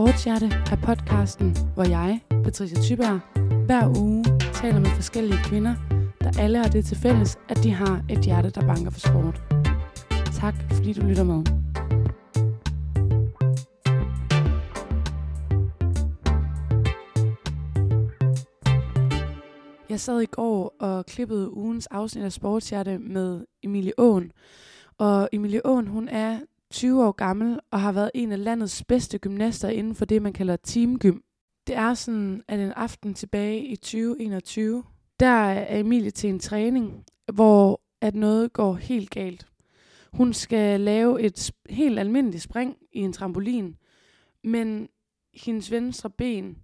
Sportshjerte er podcasten, hvor jeg, Patricia Tyberg, hver uge taler med forskellige kvinder, der alle har det til fælles, at de har et hjerte, der banker for sport. Tak fordi du lytter med. Jeg sad i går og klippede ugens afsnit af Sportshjerte med Emilie Åen. Og Emilie Åen, hun er 20 år gammel og har været en af landets bedste gymnaster inden for det, man kalder teamgym. Det er sådan, at en aften tilbage i 2021, der er Emilie til en træning, hvor at noget går helt galt. Hun skal lave et helt almindeligt spring i en trampolin, men hendes venstre ben,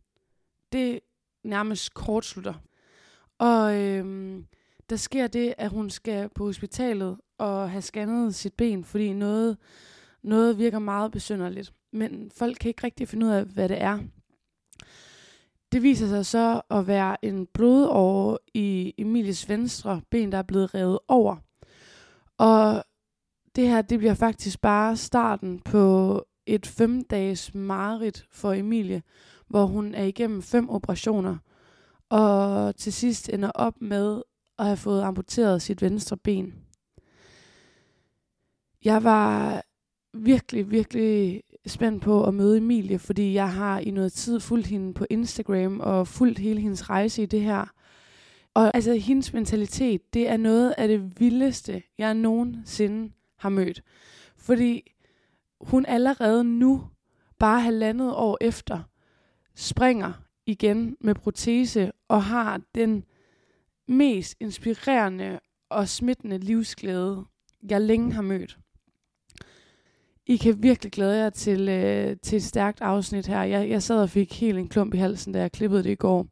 det nærmest kortslutter. Og øhm, der sker det, at hun skal på hospitalet og have scannet sit ben, fordi noget, noget virker meget besynderligt. Men folk kan ikke rigtig finde ud af, hvad det er. Det viser sig så at være en blodåre i Emilies venstre ben, der er blevet revet over. Og det her, det bliver faktisk bare starten på et fem dages mareridt for Emilie, hvor hun er igennem fem operationer, og til sidst ender op med at have fået amputeret sit venstre ben. Jeg var virkelig, virkelig spændt på at møde Emilie, fordi jeg har i noget tid fulgt hende på Instagram og fulgt hele hendes rejse i det her. Og altså, hendes mentalitet, det er noget af det vildeste, jeg nogensinde har mødt. Fordi hun allerede nu, bare halvandet år efter, springer igen med protese og har den mest inspirerende og smittende livsglæde, jeg længe har mødt. I kan virkelig glæde jer til, øh, til et stærkt afsnit her. Jeg, jeg sad og fik helt en klump i halsen, da jeg klippede det i går.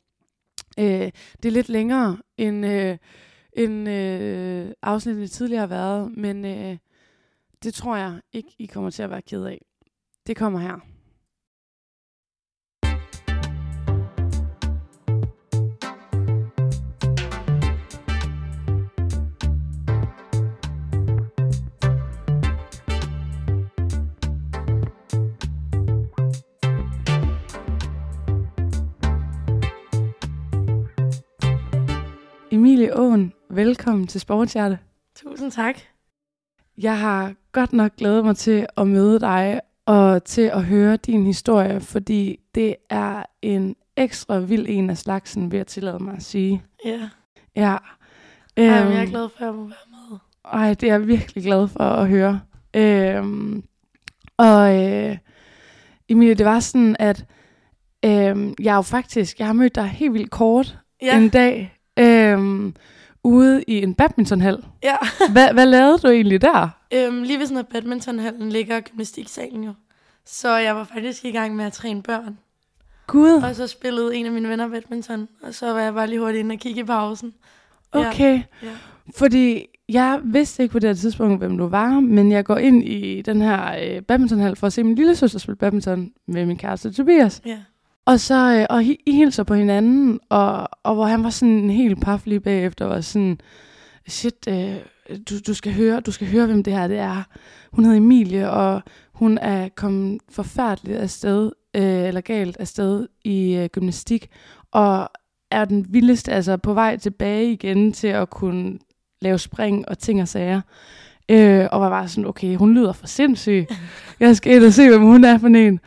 Øh, det er lidt længere end, øh, end øh, afsnittet tidligere har været, men øh, det tror jeg ikke, I kommer til at være ked af. Det kommer her. Åen, velkommen til Sportshjerte. Tusind tak. Jeg har godt nok glædet mig til at møde dig og til at høre din historie, fordi det er en ekstra vild en af slagsen, vil jeg tillade mig at sige. Ja. Ja. Øhm, Ej, jeg er glad for, at jeg må være med. Ej, det er jeg virkelig glad for at høre. Øhm, og øh, Emilie, det var sådan, at øh, jeg jo faktisk, jeg har mødt dig helt vildt kort Ja. en dag, øhm, ude i en badmintonhal. Ja. Hvad, hvad lavede du egentlig der? Øhm, lige ved sådan af badmintonhallen ligger gymnastiksalen jo. Så jeg var faktisk i gang med at træne børn. Gud, Og så spillede en af mine venner badminton. Og så var jeg bare lige hurtigt inde og kigge i pausen. okay. Ja. Fordi jeg vidste ikke på det her tidspunkt, hvem du var, men jeg går ind i den her øh, badmintonhal for at se min lille søster spille badminton med min kæreste Tobias. Ja. Og så øh, og I, I hilser på hinanden, og, og hvor han var sådan en helt paf lige bagefter, var sådan, shit, øh, du, du, skal høre, du skal høre, hvem det her det er. Hun hedder Emilie, og hun er kommet forfærdeligt afsted, øh, eller galt afsted i øh, gymnastik, og er den vildeste, altså på vej tilbage igen til at kunne lave spring og ting og sager. Øh, og var bare sådan, okay, hun lyder for sindssyg. Jeg skal ind og se, hvem hun er for en.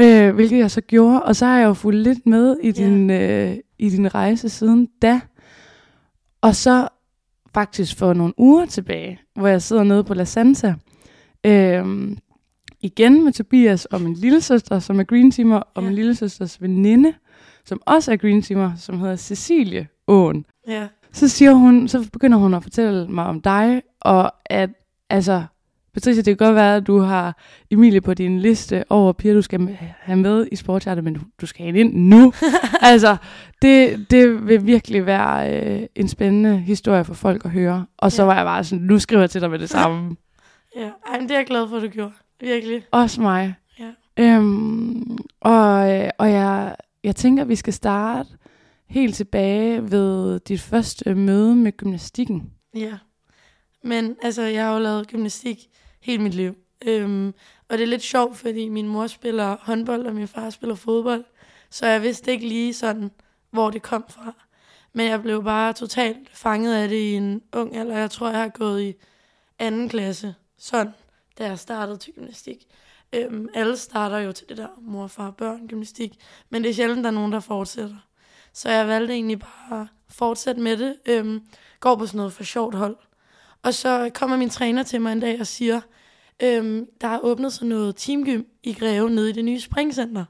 Øh, hvilket jeg så gjorde. Og så har jeg jo fulgt lidt med i din, øh, i din rejse siden da. Og så faktisk for nogle uger tilbage, hvor jeg sidder nede på La Santa, øh, igen med Tobias og min lille søster, som er Green Teamer, og Ja. min lille søsters veninde, som også er Green Teamer, som hedder Cecilie Åen Ja. så siger hun, så begynder hun at fortælle mig om dig, og at, altså, Patricia, det kan godt være, at du har Emilie på din liste over piger, du skal have med i sportshjertet, men du, skal have ind nu. altså, det, det vil virkelig være øh, en spændende historie for folk at høre. Og så Ja. var jeg bare sådan, nu skriver jeg til dig med det samme. Ja. Ej, men det er jeg glad for, at du gjorde. Virkelig. Også mig. Ja. Øhm, og øh, og jeg, jeg tænker, at vi skal starte helt tilbage ved dit første møde med gymnastikken. Ja. Men altså, jeg har jo lavet gymnastik hele mit liv. Øhm, og det er lidt sjovt, fordi min mor spiller håndbold, og min far spiller fodbold. Så jeg vidste ikke lige sådan, hvor det kom fra. Men jeg blev bare totalt fanget af det i en ung alder. Jeg tror, jeg har gået i anden klasse, sådan, da jeg startede til gymnastik. Øhm, alle starter jo til det der mor, far, børn, gymnastik. Men det er sjældent, der er nogen, der fortsætter. Så jeg valgte egentlig bare at fortsætte med det. Øhm, går på sådan noget for sjovt hold. Og så kommer min træner til mig en dag og siger, øhm, der er åbnet sådan noget teamgym i Greve nede i det nye springcenter.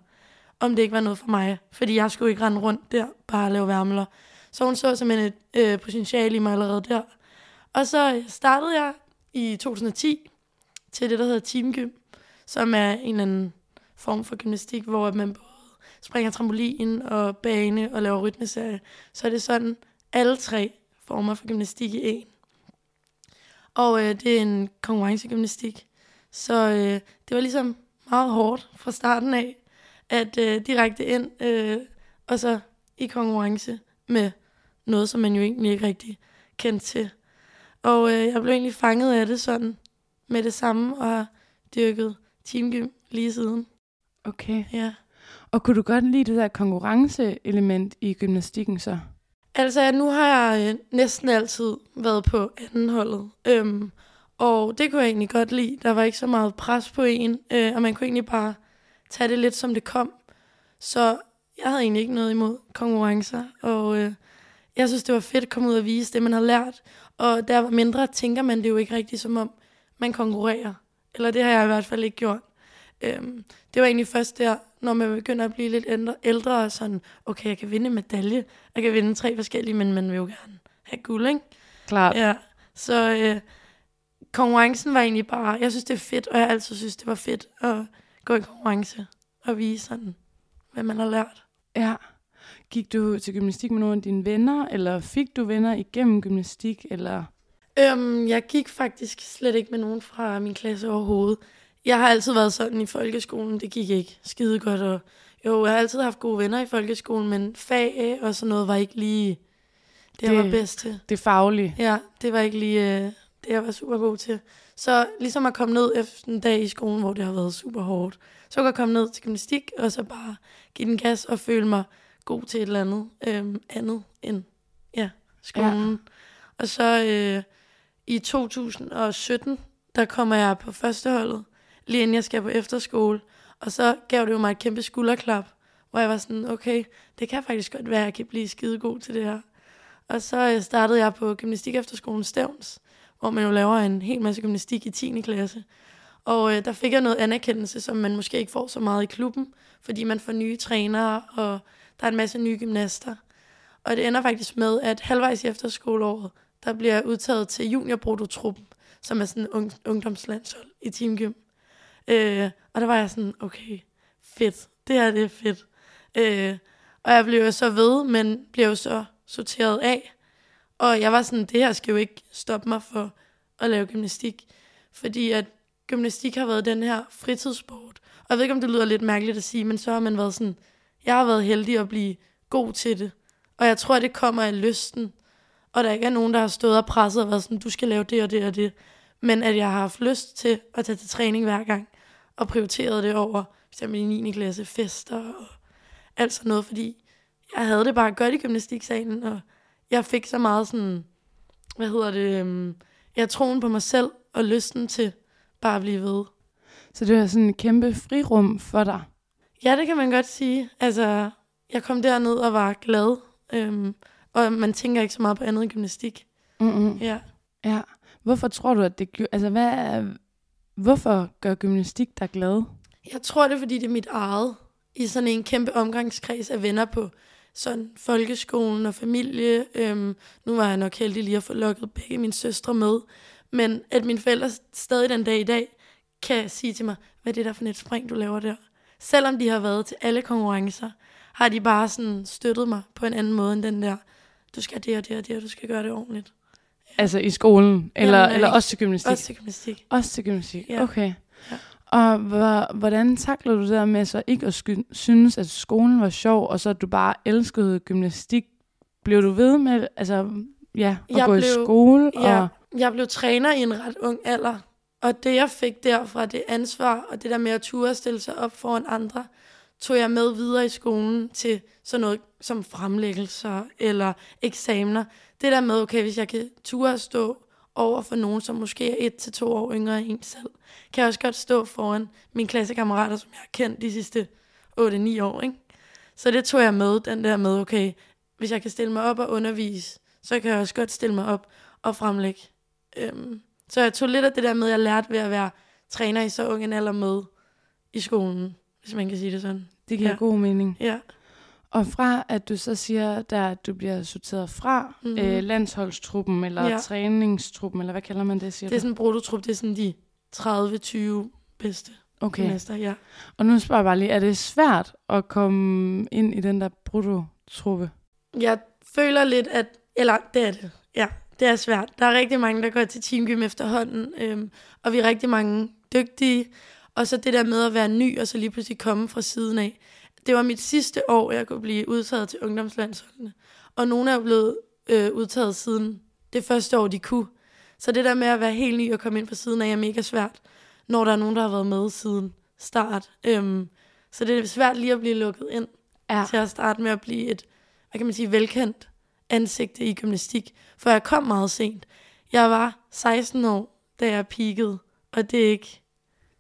Om det ikke var noget for mig. Fordi jeg skulle ikke rende rundt der, bare lave værmler. Så hun så simpelthen et øh, potentiale i mig allerede der. Og så øh, startede jeg i 2010 til det, der hedder teamgym, som er en eller anden form for gymnastik, hvor man både springer trampolin og bane og laver rytmeserie. Så er det sådan alle tre former for gymnastik i en. Og øh, det er en konkurrencegymnastik. Så øh, det var ligesom meget hårdt fra starten af, at øh, direkte ind, øh, og så i konkurrence med noget, som man jo egentlig ikke rigtig kendte til. Og øh, jeg blev egentlig fanget af det sådan med det samme, og har dyrket teamgym lige siden. Okay. Ja. Og kunne du godt lide det der konkurrenceelement i gymnastikken så? Altså, nu har jeg øh, næsten altid været på anden holdet. Øhm, og det kunne jeg egentlig godt lide. Der var ikke så meget pres på en, øh, og man kunne egentlig bare tage det lidt, som det kom. Så jeg havde egentlig ikke noget imod konkurrencer, og øh, jeg synes, det var fedt at komme ud og vise det, man har lært. Og der var mindre, tænker man det jo ikke rigtigt, som om man konkurrerer. Eller det har jeg i hvert fald ikke gjort. Øhm, det var egentlig først der, når man begynder at blive lidt ældre, ældre og sådan, okay, jeg kan vinde en medalje, jeg kan vinde tre forskellige, men man vil jo gerne have guld, ikke? Klart. Ja, så øh, konkurrencen var egentlig bare, jeg synes det er fedt, og jeg altid synes det var fedt at gå i konkurrence og vise sådan, hvad man har lært. Ja. Gik du til gymnastik med nogle af dine venner, eller fik du venner igennem gymnastik, eller... Øhm, jeg gik faktisk slet ikke med nogen fra min klasse overhovedet. Jeg har altid været sådan i folkeskolen, det gik ikke skide godt. Og jo, jeg har altid haft gode venner i folkeskolen, men fag og sådan noget var ikke lige det, jeg Det- var bedst til. Det faglige. Ja, det var ikke lige øh, det, jeg var super god til. Så ligesom at komme ned efter en dag i skolen, hvor det har været super hårdt, så kunne jeg komme ned til gymnastik, og så bare give den gas og føle mig god til et eller andet øhm, andet end ja, skolen. Ja. Og så øh, i 2017, der kommer jeg på førsteholdet, lige inden jeg skal på efterskole. Og så gav det jo mig et kæmpe skulderklap, hvor jeg var sådan, okay, det kan faktisk godt være, at jeg kan blive skide god til det her. Og så øh, startede jeg på gymnastik efterskolen Stævns, hvor man jo laver en hel masse gymnastik i 10. klasse. Og øh, der fik jeg noget anerkendelse, som man måske ikke får så meget i klubben, fordi man får nye trænere, og der er en masse nye gymnaster. Og det ender faktisk med, at halvvejs i efterskoleåret, der bliver jeg udtaget til juniorbrodotruppen, som er sådan en ung, ungdomslandshold i teamgym. Øh, og der var jeg sådan, okay, fedt, det her det er fedt. Øh, og jeg blev jo så ved, men blev jo så sorteret af. Og jeg var sådan, det her skal jo ikke stoppe mig for at lave gymnastik. Fordi at gymnastik har været den her fritidssport. Og jeg ved ikke, om det lyder lidt mærkeligt at sige, men så har man været sådan, jeg har været heldig at blive god til det. Og jeg tror, det kommer af lysten. Og der ikke er nogen, der har stået og presset og været sådan, du skal lave det og det og det. Men at jeg har haft lyst til at tage til træning hver gang. Og prioriteret det over, f.eks. i 9. klasse, fester og alt sådan noget. Fordi jeg havde det bare godt i gymnastiksalen, og jeg fik så meget sådan, hvad hedder det, um, jeg troen på mig selv og lysten til bare at blive ved. Så det var sådan et kæmpe frirum for dig. Ja, det kan man godt sige. Altså, jeg kom derned og var glad, øhm, og man tænker ikke så meget på andet end gymnastik. Mm-hmm. Ja. Ja. Hvorfor tror du, at det gjorde... Altså, hvad er... Hvorfor gør gymnastik dig glad? Jeg tror, det er, fordi det er mit eget. I sådan en kæmpe omgangskreds af venner på sådan folkeskolen og familie. Øhm, nu var jeg nok heldig lige at få lukket begge mine søstre med. Men at mine forældre stadig den dag i dag kan sige til mig, hvad er det der for et spring, du laver der? Selvom de har været til alle konkurrencer, har de bare sådan støttet mig på en anden måde end den der, du skal det og det og det, og du skal gøre det ordentligt. Altså i skolen? Eller, Jamen, eller også til gymnastik? Også til gymnastik. Også til gymnastik, Ja. okay. Ja. Og hvor, hvordan takler du det der med så ikke at synes, at skolen var sjov, og så at du bare elskede gymnastik? Blev du ved med altså, ja, at Jeg gå i blev- skole? Ja, Og, jeg blev træner i en ret ung alder. Og det, jeg fik derfra, det ansvar, og det der med at ture stille sig op foran andre, tog jeg med videre i skolen til sådan noget som fremlæggelser eller eksamener. Det der med, okay, hvis jeg kan ture at stå over for nogen, som måske er et til to år yngre end en selv, kan jeg også godt stå foran mine klassekammerater, som jeg har kendt de sidste 8-9 år. Ikke? Så det tog jeg med, den der med, okay, hvis jeg kan stille mig op og undervise, så kan jeg også godt stille mig op og fremlægge. Øhm, så jeg tog lidt af det der med, jeg lærte ved at være træner i så ung en alder med i skolen, hvis man kan sige det sådan. Det giver Ja. god mening. Ja, Og fra at du så siger, der, at du bliver sorteret fra Mhm. mm-hmm. øh, landsholdstruppen, eller Ja. træningstruppen, eller hvad kalder man det, siger det er du? sådan en brutotrup, det er sådan de 30-20 bedste Okay, gymnaster, ja. og nu spørger jeg bare lige, er det svært at komme ind i den der brutto-truppe? Jeg føler lidt, at... Eller, det er det. Ja, det er svært. Der er rigtig mange, der går til teamgym efterhånden, øhm, og vi er rigtig mange dygtige. Og så det der med at være ny, og så lige pludselig komme fra siden af. Det var mit sidste år, jeg kunne blive udtaget til ungdomslandsholdene. Og nogle er jo blevet øh, udtaget siden det første år, de kunne. Så det der med at være helt ny og komme ind fra siden af er mega svært, når der er nogen, der har været med siden start. Øhm, så det er svært lige at blive lukket ind Ja. til at starte med at blive et, hvad kan man sige, velkendt ansigt i gymnastik. For jeg kom meget sent. Jeg var 16 år, da jeg peakede, og det er ikke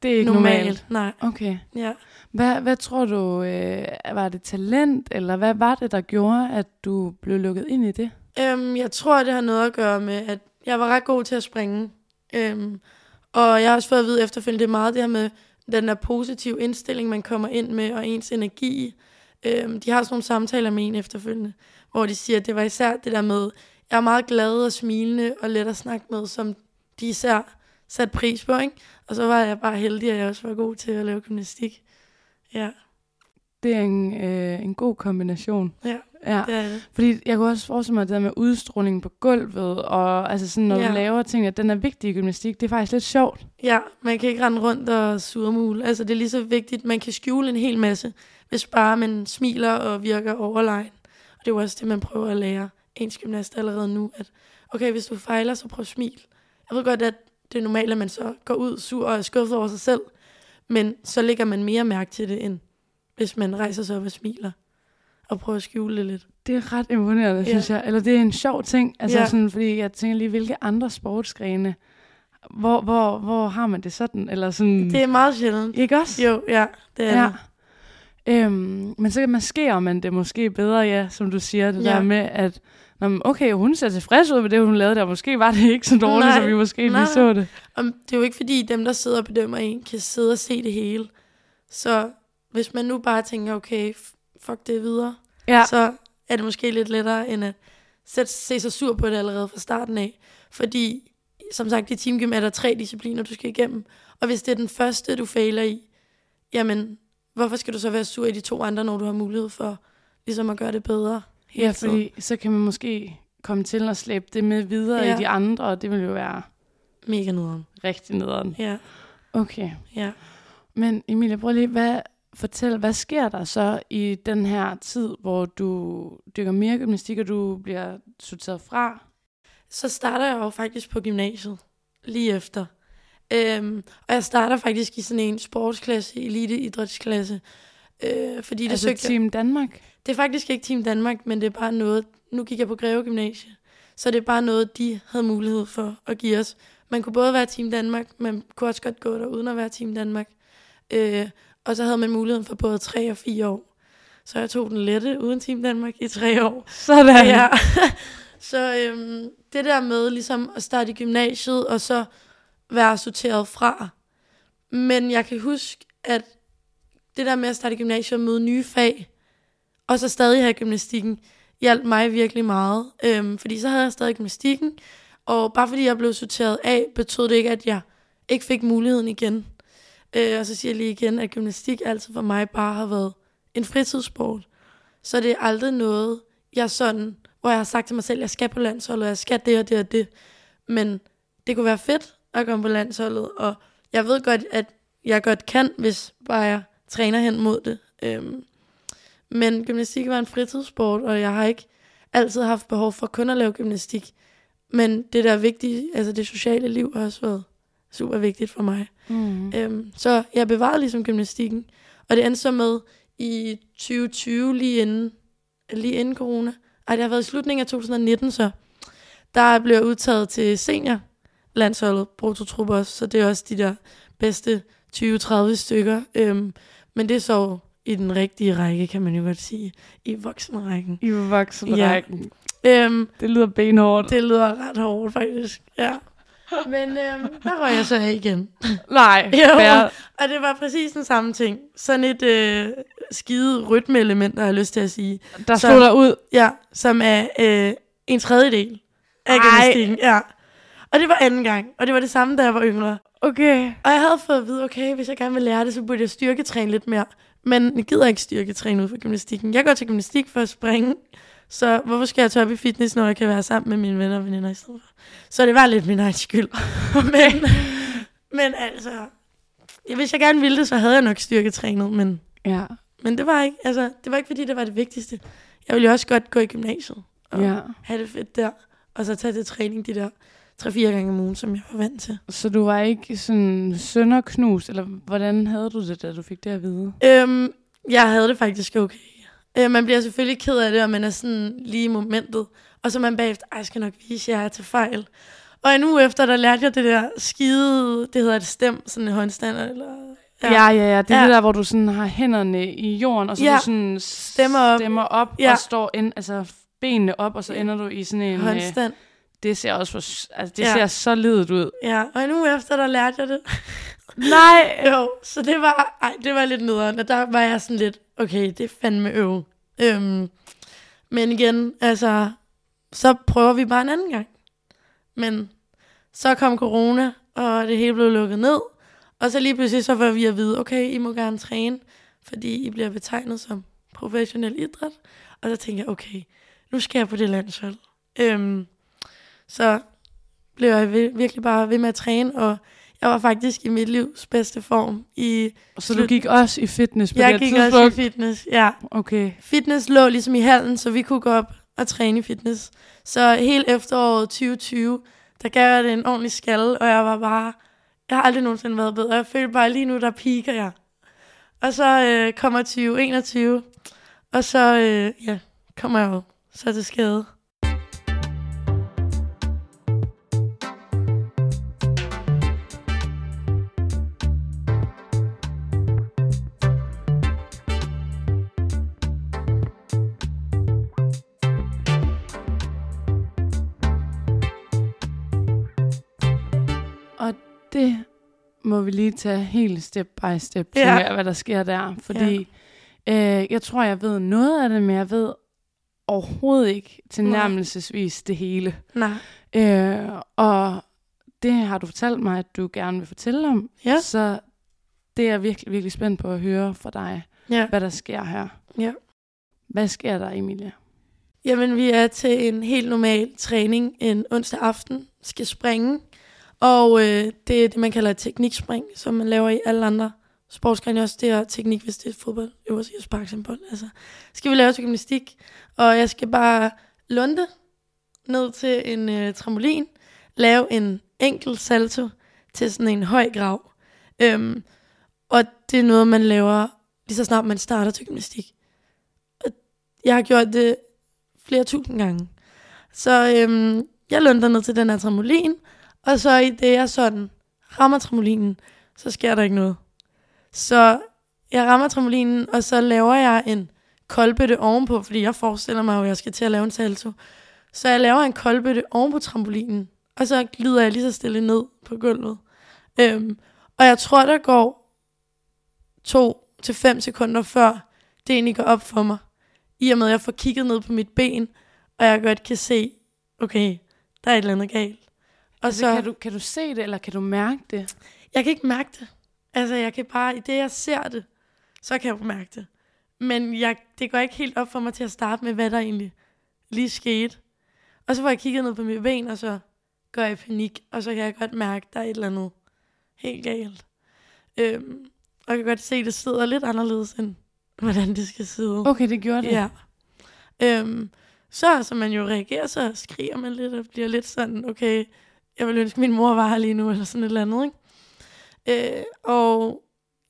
Det er ikke normalt. normalt. Nej, Okay. ja. Hvad, hvad tror du, øh, var det talent, eller hvad var det, der gjorde, at du blev lukket ind i det? Øhm, jeg tror, det har noget at gøre med, at jeg var ret god til at springe. Øhm, og jeg har også fået at vide efterfølgende, det er meget det her med den der positive indstilling, man kommer ind med, og ens energi. Øhm, de har sådan nogle samtaler med en efterfølgende, hvor de siger, at det var især det der med, jeg er meget glad og smilende og let at snakke med, som de især satte pris på. Ikke? Og så var jeg bare heldig, at jeg også var god til at lave gymnastik. Ja, Det er en, øh, en god kombination. ja, Ja, det er det. fordi jeg kunne også forestille mig det der med udstråling på gulvet, og altså sådan, når ja. Ja. du laver ting, at den er vigtig i gymnastik, det er faktisk lidt sjovt. Ja, man kan ikke rende rundt og surmule. Altså, det er lige så vigtigt. Man kan skjule en hel masse, hvis bare man smiler og virker overlegen. Og det er jo også det, man prøver at lære ens gymnast allerede nu, at okay, hvis du fejler, så prøv at smil. Jeg ved godt, at det er normalt, at man så går ud sur og er skuffet over sig selv, men så lægger man mere mærke til det, end hvis man rejser sig op og smiler og prøver at skjule det lidt. Det er ret imponerende, Ja. synes jeg. Eller det er en sjov ting, altså ja. sådan, fordi jeg tænker lige, hvilke andre sportsgrene, hvor, hvor, hvor har man det sådan? Eller sådan, Det er meget sjældent. ikke også? Jo, ja, det er Ja. det. Øhm, men så maskerer man det måske bedre, ja, som du siger, det Ja. der med, at Nå, men okay, hun ser tilfreds ud med det, hun lavede der. Måske var det ikke så dårligt, Nej, som vi måske nej. lige så det. Og det er jo ikke fordi dem, der sidder og bedømmer en, kan sidde og se det hele. Så hvis man nu bare tænker, okay, fuck det videre, Ja, så er det måske lidt lettere, end at sætte, se sig sur på det allerede fra starten af. Fordi, som sagt, i teamgym er der tre discipliner, du skal igennem. Og hvis det er den første, du fejler i, jamen, hvorfor skal du så være sur i de to andre, når du har mulighed for ligesom at gøre det bedre? ja, fordi så kan man måske komme til at slæbe det med videre Ja. i de andre, og det vil jo være Mega nederen. rigtig nederen. Ja, Okay. ja. Men Emilie, prøv lige, hvad, fortæl, hvad sker der så i den her tid, hvor du dykker mere gymnastik, og du bliver sorteret fra? så starter jeg jo faktisk på gymnasiet lige efter. Øhm, og jeg starter faktisk i sådan en sportsklasse, eliteidrætsklasse. Øh, fordi det altså søgte Team Danmark? Det er faktisk ikke Team Danmark, men det er bare noget... Nu gik jeg på Greve Gymnasie, så det er bare noget, de havde mulighed for at give os. Man kunne både være Team Danmark, man kunne også godt gå der uden at være Team Danmark. Øh, og så havde man muligheden for både 3 og 4 år. Så jeg tog den lette uden Team Danmark i 3 år. Sådan. Ja. så øhm, det der med ligesom at starte i gymnasiet, og så være sorteret fra. Men jeg kan huske, at det der med at starte i gymnasiet og møde nye fag, og så stadig have gymnastikken, hjalp mig virkelig meget. Øhm, fordi så havde jeg stadig gymnastikken, og bare fordi jeg blev sorteret af, betød det ikke, at jeg ikke fik muligheden igen. Øh, og så siger jeg lige igen, at gymnastik altid for mig bare har været en fritidssport. Så det er aldrig noget, jeg sådan, hvor jeg har sagt til mig selv, jeg skal på landsholdet, jeg skal det og det og det. Men det kunne være fedt at komme på landsholdet, og jeg ved godt, at jeg godt kan, hvis bare jeg træner hen mod det. Øhm, men gymnastik var en fritidssport, og jeg har ikke altid haft behov for kun at lave gymnastik. Men det der er vigtigt, altså det sociale liv har også været super vigtigt for mig. Mm. Øhm, så jeg bevarede ligesom gymnastikken. Og det endte så med i 2020, lige inden, lige inden corona. Ej, det har været i slutningen af 2019 så. Der blev jeg udtaget til senior landsholdet, Brutotrup også, så det er også de der bedste 20-30 stykker. Øhm, men det er så i den rigtige række, kan man jo godt sige, i voksenrækken. I voksenrækken. Øhm, Det lyder benhårdt. det lyder ret hårdt, faktisk. Ja. Men øhm, der røg jeg så af igen. Nej, Jo. fair. Og det var præcis den samme ting. Sådan et øh, skide rytmeelement, der har jeg lyst til at sige. Der stod der ud. Ja, som er øh, en tredjedel af gymnastikken. Ja. Og det var anden gang, og det var det samme, da jeg var yngre. Okay. Og jeg havde fået at vide, okay, hvis jeg gerne vil lære det, så burde jeg styrketræne lidt mere. Men jeg gider ikke styrketræne ud for gymnastikken. Jeg går til gymnastik for at springe. Så hvorfor skal jeg tage op i fitness, når jeg kan være sammen med mine venner og veninder i stedet for? Så det var lidt min egen skyld. men, men altså, ja, hvis jeg gerne ville det, så havde jeg nok styrketrænet. Men, Ja. men det var ikke, altså, det var ikke fordi, det var det vigtigste. Jeg ville jo også godt gå i gymnasiet og ja. have det fedt der. Og så tage til træning de der 3-4 gange om ugen, som jeg var vant til. Så du var ikke sådan sønderknust, eller hvordan havde du det, da du fik det at vide? Øhm, jeg havde det faktisk okay. Øh, man bliver selvfølgelig ked af det, og man er sådan lige i momentet. Og så man bagefter, "Ej, jeg skal nok vise, at jeg er til fejl. Og en uge efter, der lærte jeg det der skide, det hedder et stem, sådan en håndstand, eller... Ja, ja, ja. Det er Ja. det der, hvor du sådan har hænderne i jorden, og så Ja. du sådan Stemmer op. stemmer op Ja. og står ind, altså benene op, og så ender du i sådan en... Øh, håndstand. Det ser også for, altså, det Ja. ser så ledet ud. Ja, og en uge efter, der lærte jeg det. Nej! Jo, så det var, ej, det var lidt nederen, og der var jeg sådan lidt, okay, det er fandme øv. Øhm, men igen, altså, så prøver vi bare en anden gang. Men så kom corona, og det hele blev lukket ned, og så lige pludselig så var vi at vide, okay, I må gerne træne, fordi I bliver betegnet som professionel idræt. Og så tænkte jeg, okay, nu skal jeg på det landshold. Øhm, så blev jeg vir- virkelig bare ved med at træne, og jeg var faktisk i mit livs bedste form. I, Så du gik også i fitness på jeg det gik tidspunkt? også i fitness, ja. Okay. Fitness lå ligesom i hallen, så vi kunne gå op og træne i fitness. Så hele efteråret 2020, der gav jeg det en ordentlig skalle, og jeg var bare... Jeg har aldrig nogensinde været bedre. Jeg følte bare, lige nu, der piker jeg. Og så øh, kommer 2021, og så øh, ja, kommer jeg jo så til skade. Vi lige tage helt step by step, Ja. tænker jeg, hvad der sker der. Fordi ja. øh, jeg tror, jeg ved noget af det, men jeg ved overhovedet ikke tilnærmelsesvis det hele. Nej. Øh, og det har du fortalt mig, at du gerne vil fortælle om. Ja. Så det er jeg virkelig, virkelig spændt på at høre fra dig, Ja. hvad der sker her. Ja. Hvad sker der, Emilia? Jamen, vi er til en helt normal træning en onsdag aften. Skal springe. Og øh, det er det, man kalder et teknikspring, som man laver i alle andre sportsgrene også. Det er teknik, hvis det er fodbold, øverst i at sparke en bold. Altså, skal vi lave til gymnastik, og jeg skal bare lunde ned til en øh, trampolin, lave en enkel salto til sådan en høj grav. Øhm, og det er noget, man laver lige så snart man starter til gymnastik. Og jeg har gjort det flere tusind gange. Så øhm, jeg lunder ned til den her trampolin, og så i det, jeg sådan rammer trampolinen, så sker der ikke noget. Så jeg rammer trampolinen, og så laver jeg en koldbøtte ovenpå, fordi jeg forestiller mig, at jeg skal til at lave en salto. Så jeg laver en koldbøtte oven på trampolinen, og så glider jeg lige så stille ned på gulvet. Øhm, og jeg tror, der går to til fem sekunder før det egentlig går op for mig. I og med, at jeg får kigget ned på mit ben, og jeg godt kan se, okay, der er et eller andet galt. Og Altså, så, kan, du, kan du se det, eller kan du mærke det? jeg kan ikke mærke det. Altså, jeg kan bare, i det jeg ser det, så kan jeg jo mærke det. Men jeg, det går ikke helt op for mig til at starte med, hvad der egentlig lige skete. Og så får jeg kigget ned på mine ben, og så går jeg i panik, og så kan jeg godt mærke, at der er et eller andet helt galt. Øhm, og jeg kan godt se, at det sidder lidt anderledes, end hvordan det skal sidde. Okay, det gjorde det. Ja. Øhm, så som man jo reagerer, så skriger man lidt og bliver lidt sådan, okay, jeg ville ønske, min mor var her lige nu, eller sådan et eller andet, ikke? Øh, og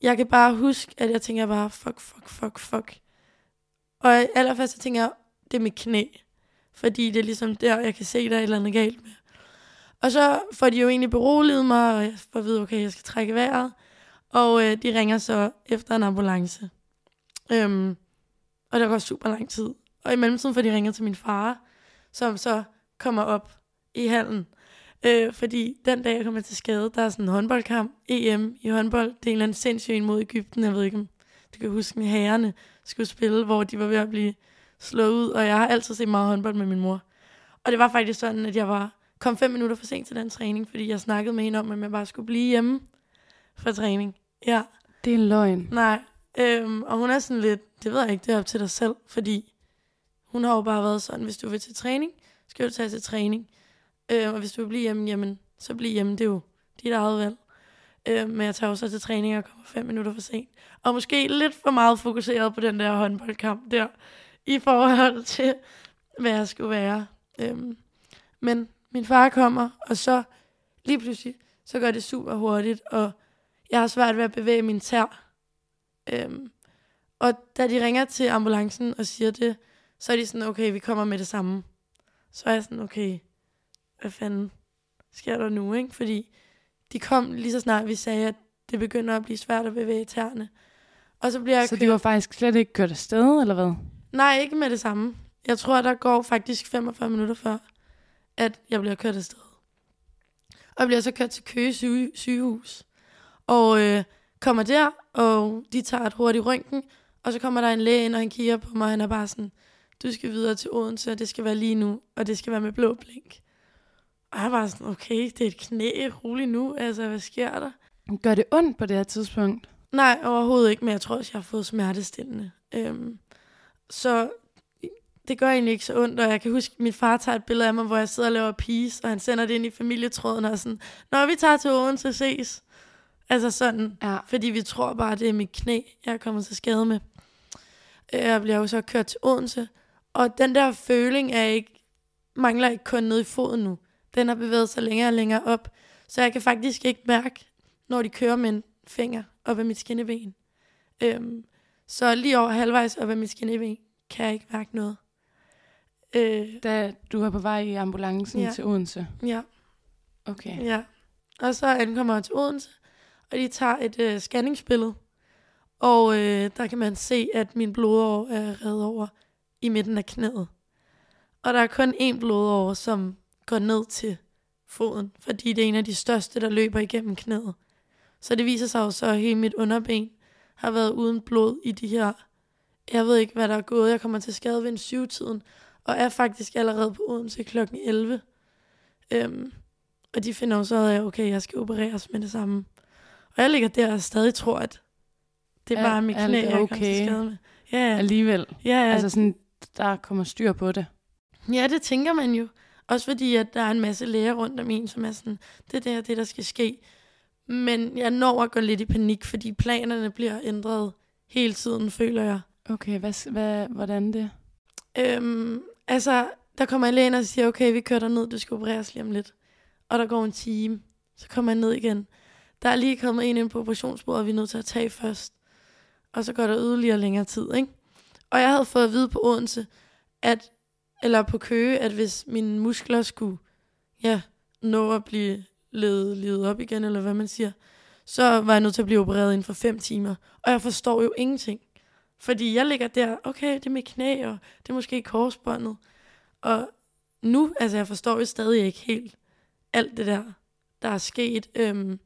jeg kan bare huske, at jeg tænker bare, fuck, fuck, fuck, fuck. Og allerførst så tænker jeg, det er mit knæ. Fordi det er ligesom der, jeg kan se, der er et eller andet galt med. Og så får de jo egentlig beroliget mig, og jeg får at vide, okay, jeg skal trække vejret. Og øh, de ringer så efter en ambulance. Øhm, og der går super lang tid. Og i mellemtiden får de ringet til min far, som så kommer op i hallen. Øh, fordi den dag, jeg kommer til skade, der er sådan en håndboldkamp, EM i håndbold. Det er en eller anden sindssyg en mod Ægypten, jeg ved ikke, om du kan huske, med herrerne skulle spille, hvor de var ved at blive slået ud. Og jeg har altid set meget håndbold med min mor. Og det var faktisk sådan, at jeg var kom fem minutter for sent til den træning, fordi jeg snakkede med hende om, at jeg bare skulle blive hjemme for træning. Ja. Det er en løgn. Nej. Øhm, og hun er sådan lidt, det ved jeg ikke, det er op til dig selv, fordi hun har jo bare været sådan, hvis du vil til træning, skal du tage til træning. Øh, og hvis du vil blive hjemme, jamen, så bliv hjemme, det er jo dit eget valg. Øh, men jeg tager jo så til træning og kommer fem minutter for sent. Og måske lidt for meget fokuseret på den der håndboldkamp der, i forhold til, hvad jeg skulle være. Øh, men min far kommer, og så lige pludselig, så går det super hurtigt, og jeg har svært ved at bevæge min tær. Øhm, og da de ringer til ambulancen og siger det, så er de sådan, okay, vi kommer med det samme. Så er jeg sådan, okay, hvad fanden sker der nu, ikke? Fordi de kom lige så snart, vi sagde, at det begynder at blive svært at bevæge tæerne. Og så bliver jeg Så kørt... de var faktisk slet ikke kørt afsted, eller hvad? Nej, ikke med det samme. Jeg tror, der går faktisk 45 minutter før, at jeg bliver kørt afsted. Og jeg bliver så kørt til Køge syge, sygehus. Og øh, kommer der, og de tager et hurtigt røntgen, og så kommer der en læge ind, og han kigger på mig, og han er bare sådan, du skal videre til Odense, og det skal være lige nu, og det skal være med blå blink. Og jeg var sådan, okay, det er et knæ, roligt nu, altså hvad sker der? Gør det ondt på det her tidspunkt? Nej, overhovedet ikke, men jeg tror også, jeg har fået smertestillende. Øhm, så det gør egentlig ikke så ondt, og jeg kan huske, at min far tager et billede af mig, hvor jeg sidder og laver peace, og han sender det ind i familietråden og sådan, når vi tager til Odense, ses. Altså sådan, Ja. fordi vi tror bare, det er mit knæ, jeg er kommet til skade med. Øh, Jeg bliver jo så kørt til Odense, og den der føling er ikke, mangler ikke kun nede i foden nu. Den har bevæget sig længere og længere op, så jeg kan faktisk ikke mærke, når de kører med en finger op ad mit skinneben. Øhm, så lige over halvvejs op ad mit skinneben, kan jeg ikke mærke noget. Øh, Da du var på vej i ambulancen ja. til Odense? ja, Okay. ja. Og så ankommer jeg til Odense, og de tager et øh, scanningsbillede. Og øh, der kan man se, at min blodår er reddet over i midten af knæet. Og der er kun én blodår, som går ned til foden, fordi det er en af de største, der løber igennem knæet. Så det viser sig jo så, at hele mit underben har været uden blod i de her... Jeg ved ikke, hvad der er gået. Jeg kommer til skade ved en syvtiden, og er faktisk allerede på Odense kl. 11. Øhm, og de finder jo så ud af, okay, jeg skal opereres med det samme. Og jeg ligger der og stadig tror, at det er bare mit knæ, jeg er kommet til okay. skade med. Ja, ja. Alligevel. ja, ja. Altså sådan, der kommer styr på det. Ja, det tænker man jo. Også fordi, at der er en masse læger rundt om en, som er sådan, det er det der skal ske. Men jeg når at gå lidt i panik, fordi planerne bliver ændret hele tiden, føler jeg. Okay, hvad, hvad, hvordan det? Øhm, altså, der kommer en læge ind og siger, okay, vi kører dig ned, du skal opereres lige om lidt. Og der går en time, så kommer jeg ned igen. Der er lige kommet en ind på operationsbordet, vi er nødt til at tage først. Og så går der yderligere længere tid, ikke? Og jeg havde fået at vide på Odense, at, eller på Køge, at hvis mine muskler skulle, ja, nå at blive ledet, ledet op igen, eller hvad man siger, så var jeg nødt til at blive opereret inden for fem timer. Og jeg forstår jo ingenting. Fordi jeg ligger der, okay, det er mit knæ, og det er måske korsbåndet. Og nu, altså jeg forstår jo stadig ikke helt alt det der, der er sket. Øhm,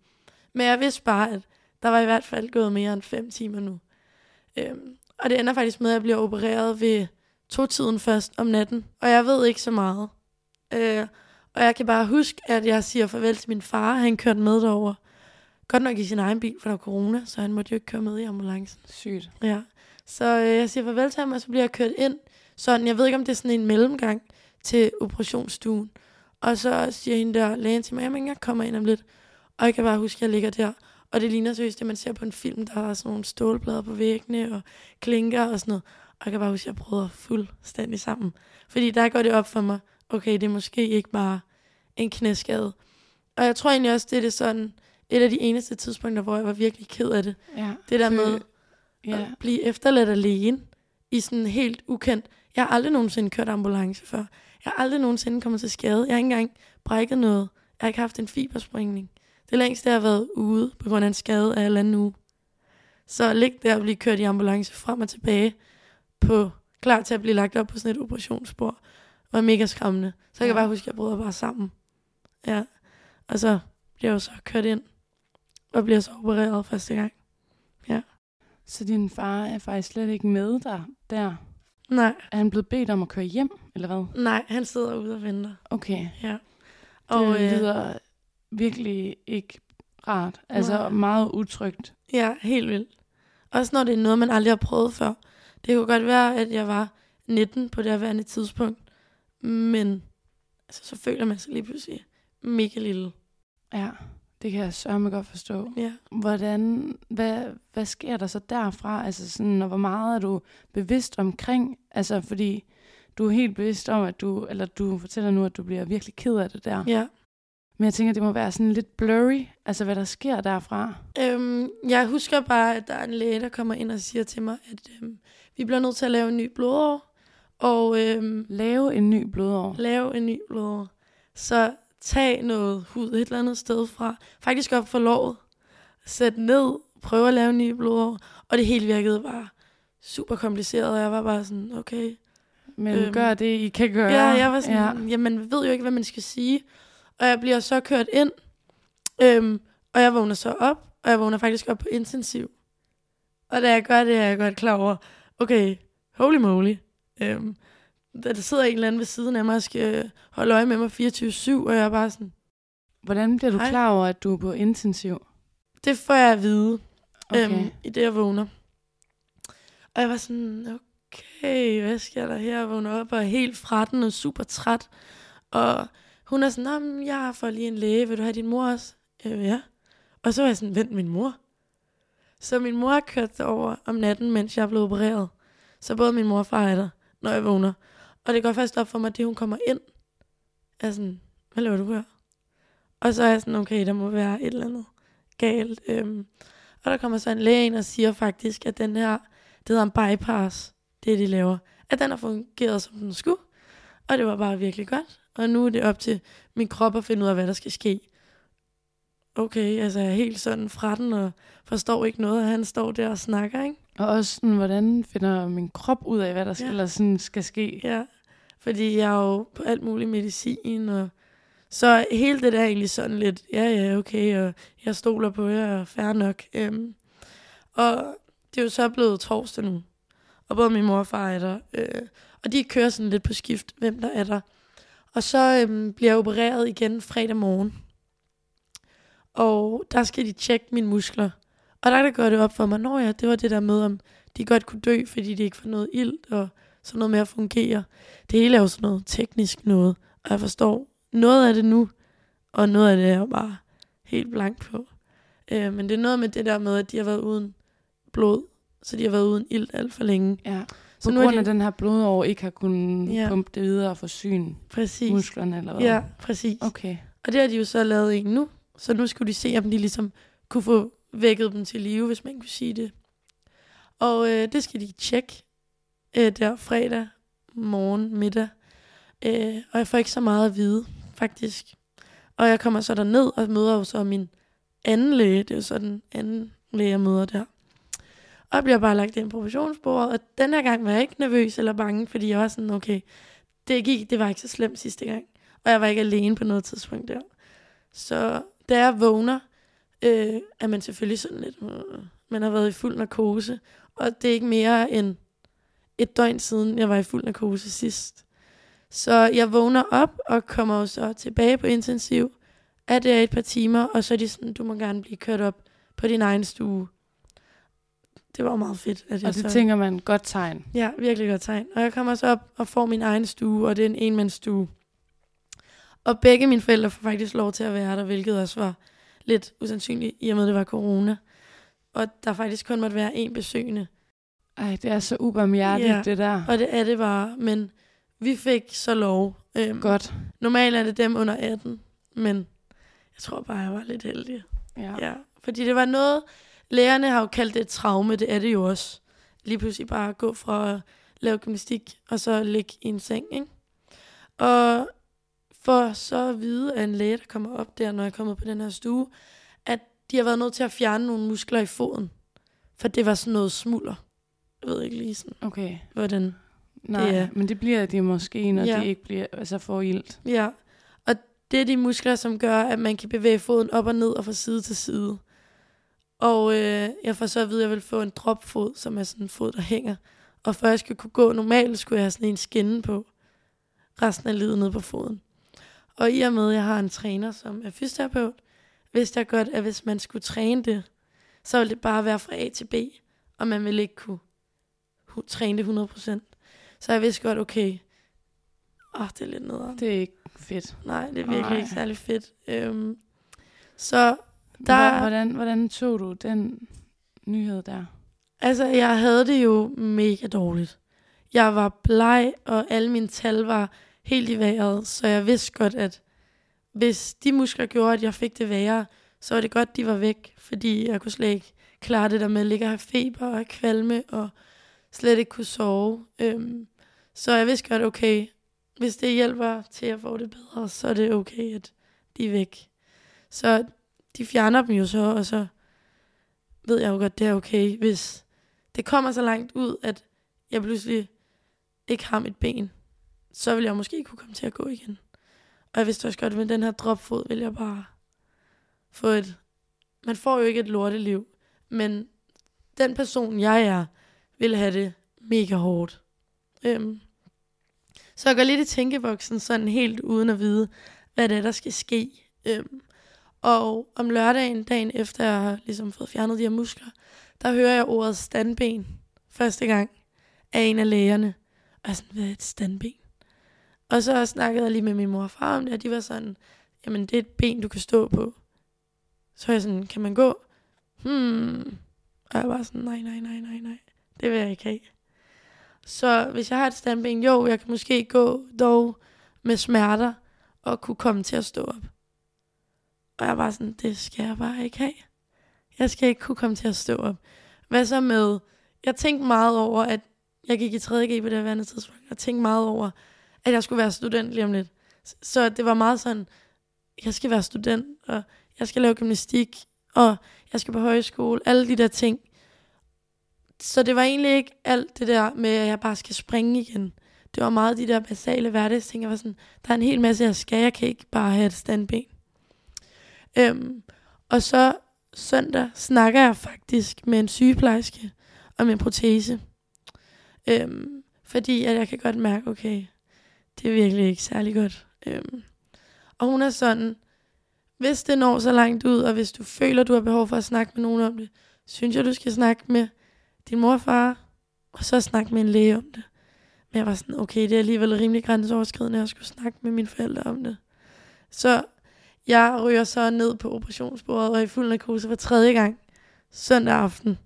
men jeg vidste bare, at der var i hvert fald gået mere end fem timer nu. Øhm, og det ender faktisk med, at jeg bliver opereret ved to-tiden først om natten. Og jeg ved ikke så meget. Øh, og jeg kan bare huske, at jeg siger farvel til min far. Han kørte med derover. Godt nok i sin egen bil, for der var corona, så han måtte jo ikke køre med i ambulancen. Sygt. Ja. Så øh, jeg siger farvel til ham, og så bliver jeg kørt ind. Sådan, jeg ved ikke, om det er sådan en mellemgang til operationsstuen. Og så siger hende der, lægen til mig, jamen jeg kommer ind om lidt. Og jeg kan bare huske, at jeg ligger der. Og det ligner seriøst det, man ser på en film. Der er sådan nogle stålplader på væggene og klinker og sådan noget. Og jeg kan bare huske, at jeg bryder fuldstændig sammen. Fordi der går det op for mig, okay, det er måske ikke bare en knæskade. Og jeg tror egentlig også, det er det sådan, et af de eneste tidspunkter, hvor jeg var virkelig ked af det. Ja. Det der med Ja. at blive efterladt alene i sådan helt ukendt. Jeg har aldrig nogensinde kørt ambulance før. Jeg har aldrig nogensinde kommet til skade. Jeg har ikke engang brækket noget. Jeg har ikke haft en fiberspringning. Det længste, jeg har været ude på grund af en skade af en uge. Så ligge der og blive kørt i ambulance frem og tilbage på klar til at blive lagt op på sådan et operationsbord, var mega skræmmende. Så jeg kan Ja. bare huske, at jeg bryder bare sammen. Ja. Og så bliver jeg jo så kørt ind og bliver så opereret første gang. Så din far er faktisk slet ikke med dig der? Nej, Er han blevet bedt om at køre hjem, eller hvad? nej, han sidder ude og venter. Okay. Ja. Og det øh, lyder virkelig ikke rart. Altså Nej. meget utrygt. ja, helt vildt. Også når det er noget, man aldrig har prøvet før. Det kunne godt være, at jeg var 19 på det her tidspunkt. Men altså, så føler man sig lige pludselig mega lille. Ja, det kan jeg sørme godt forstå. Ja. Hvordan, hvad, hvad sker der så derfra? Altså sådan, og hvor meget er du bevidst omkring? Altså fordi du er helt bevidst om, at du, eller du fortæller nu, at du bliver virkelig ked af det der. ja. Men jeg tænker, det må være sådan lidt blurry, altså hvad der sker derfra. Øhm, jeg husker bare, at der er en læge, der kommer ind og siger til mig, at øhm, vi bliver nødt til at lave en ny blodår. Og øhm, Lave en ny blodår. lave en ny blodår. Så tag noget hud et eller andet sted fra. Faktisk op for låret. Sæt ned. Prøv at lave en ny blodår. Og det hele virkede bare super kompliceret. Og jeg var bare sådan, okay. Men Øhm, gør det, I kan gøre. Ja, jeg var sådan, Ja. ja. jamen, ved jo ikke, hvad man skal sige. Og jeg bliver så kørt ind. Øhm, og jeg vågner så op. Og jeg vågner faktisk op på intensiv. Og da jeg gør det, er jeg godt klar over, okay, holy moly. Øhm, der, der sidder en eller anden ved siden af mig og skal holde øje med mig 24-7, og jeg er bare sådan, Hvordan bliver du Hej. klar over, at du er på intensiv? det får jeg at vide, Okay. øhm, i det jeg vågner. Og jeg var sådan, okay, hvad sker der her? Jeg vågner op og er helt fra den og super træt. Og hun er sådan, "Nå, men jeg får lige en læge, vil du have din mor også? Øh, ja. Og så var jeg sådan, vent, min mor? Så min mor har kørt over om natten, mens jeg er blevet opereret. Så både min mor og far er der, når jeg vågner. Og det går først op for mig, at det hun kommer ind, er sådan, hvad laver du her? Og så er jeg sådan, okay, der må være et eller andet galt. Øhm, og der kommer så en læge ind og siger faktisk, at den her, det hedder en bypass, det de laver, at den har fungeret, som den skulle. Og det var bare virkelig godt. Og nu er det op til min krop at finde ud af, hvad der skal ske. Okay, altså jeg er helt sådan fra den, og forstår ikke noget, at han står der og snakker, ikke? Og også sådan, hvordan finder min krop ud af, hvad der skal, Ja. eller sådan skal ske? Ja, fordi jeg er jo på alt muligt medicin, og så hele det der er egentlig sådan lidt, ja, ja, okay, og jeg stoler på jer, og fair nok. Øhm, og det er jo så blevet torsdag nu, og både min mor og far er der, øh, og de kører sådan lidt på skift, hvem der er der. Og så øhm, bliver jeg opereret igen fredag morgen, og der skal de tjekke mine muskler. Og der, der går det op for mig, når ja, det var det der med, om de godt kunne dø, fordi de ikke får noget ilt, og sådan noget med at fungere. Det hele er jo sådan noget teknisk noget, og jeg forstår noget af det nu, og noget af det er jeg bare helt blank på. Øh, men det er noget med det der med, at de har været uden blod, så de har været uden ilt alt for længe. Ja. Så På nu grund de- af den her blodår ikke har kunnet Ja. ja. pumpe det videre og forsyne Præcis. musklerne, eller hvad? Ja, præcis. Okay. Og det har de jo så lavet en nu, så nu skulle de se, om de ligesom kunne få vækket dem til live, hvis man kunne sige det. Og øh, det skal de tjekke øh, der fredag morgen, middag. Øh, og jeg får ikke så meget at vide, faktisk. Og jeg kommer så derned og møder jo så min anden læge. Det er jo så den anden læge, jeg møder der. Og jeg bliver bare lagt ind på operationsbordet. Og den her gang var jeg ikke nervøs eller bange, fordi jeg var sådan, okay, det, gik, det var ikke så slemt sidste gang. Og jeg var ikke alene på noget tidspunkt der. Så da jeg vågner, øh, er man selvfølgelig sådan lidt, øh, man har været i fuld narkose. Og det er ikke mere end et døgn siden, jeg var i fuld narkose sidst. Så jeg vågner op og kommer jo så tilbage på intensiv. Er det et par timer, og så er de sådan, du må gerne blive kørt op på din egen stue. Det var meget fedt. At jeg Og det så... tænker man, godt tegn. Ja, virkelig godt tegn. Og jeg kommer så op og får min egen stue, og det er en enmandsstue. Og begge mine forældre får faktisk lov til at være der, hvilket også var lidt usandsynligt, i og med, at det var corona. Og der faktisk kun måtte være én besøgende. Ej, det er så ubarmhjertigt, Ja. det der. Og det er det bare, men vi fik så lov. Øhm, Godt. Normalt er det dem under 18, men jeg Jeg tror bare, jeg var lidt heldig. Ja. Ja, fordi det var noget, lærerne har jo kaldt det et traume, det er det jo også. Lige pludselig bare gå fra at lave gymnastik, og så ligge i en seng, ikke? Og for så at vide af en læge, der kommer op der, når jeg kommer på den her stue, at de har været nødt til at fjerne nogle muskler i foden. For det var sådan noget smulder. Jeg ved ikke lige sådan, Okay. hvordan. Nej, Det er- men det bliver de måske, når Ja. de ikke bliver, altså får ilt. Ja, og det er de muskler, som gør, at man kan bevæge foden op og ned og fra side til side. Og øh, jeg får så at vide, at jeg vil få en dropfod, som er sådan en fod, der hænger. Og for at jeg skal kunne gå normalt, skulle jeg have sådan en skinne på resten af livet ned på foden. Og i og med, at jeg har en træner, som er fysioterapeut, vidste jeg godt, at hvis man skulle træne det, så ville det bare være fra A til B, og man ville ikke kunne træne det 100%. Så jeg vidste godt, okay, åh, det er lidt nederen. Det er ikke fedt. Nej, det er virkelig Nej. ikke særlig fedt. Øhm, så der, Hvordan, hvordan tog du den nyhed der? altså, jeg havde det jo mega dårligt. Jeg var bleg, og alle mine tal var helt i vejret, så jeg vidste godt, at hvis de muskler gjorde, at jeg fik det værre, så var det godt, de var væk, fordi jeg kunne slet ikke klare det der med at ligge og have feber og kvalme, og slet ikke kunne sove. Øhm, så jeg vidste godt, okay, hvis det hjælper til at få det bedre, så er det okay, at de er væk. Så de fjerner dem jo så, og så ved jeg jo godt, det er okay, hvis det kommer så langt ud, at jeg pludselig ikke har mit ben, så vil jeg måske kunne komme til at gå igen. Og jeg vidste også godt, at med den her dropfod vil jeg bare få et... Man får jo ikke et lorteliv, men den person, jeg er, vil have det mega hårdt. Øhm. Så jeg går lidt i tænkeboksen, sådan helt uden at vide, hvad det er, der skal ske. Øhm. Og om lørdagen, dagen efter jeg har ligesom fået fjernet de her muskler, der hører jeg ordet standben første gang af en af lægerne. Og jeg sådan, hvad er et standben? Og så snakkede jeg lige med min mor og far om det, og de var sådan, jamen det er et ben, du kan stå på. Så var jeg sådan, kan man gå? Hmm. Og jeg var sådan, nej, nej, nej, nej, nej. Det vil jeg ikke have. Så hvis jeg har et standben, jo, jeg kan måske gå dog med smerter og kunne komme til at stå op. Og jeg var sådan, det skal jeg bare ikke have. Jeg skal ikke kunne komme til at stå op. Hvad så med, jeg tænkte meget over, at jeg gik i 3.G på det her tidspunkt, og tænkte meget over, at jeg skulle være student lige om lidt. Så det var meget sådan, jeg skal være student, og jeg skal lave gymnastik, og jeg skal på højskole, alle de der ting. Så det var egentlig ikke alt det der med, at jeg bare skal springe igen. Det var meget de der basale hverdagsting. Jeg var sådan, der er en hel masse, jeg skal. Jeg kan ikke bare have et standben. Øhm, og så søndag snakker jeg faktisk med en sygeplejerske om en protese. Øhm, fordi at jeg kan godt mærke, okay, det er virkelig ikke særlig godt. Øhm, og hun er sådan, hvis det når så langt ud, og hvis du føler, du har behov for at snakke med nogen om det, synes jeg, du skal snakke med din mor og far, og så snakke med en læge om det. Men jeg var sådan, okay, det er alligevel rimelig grænseoverskridende at skulle snakke med mine forældre om det. Så jeg ryger så ned på operationsbordet og er i fuld narkose for tredje gang søndag aften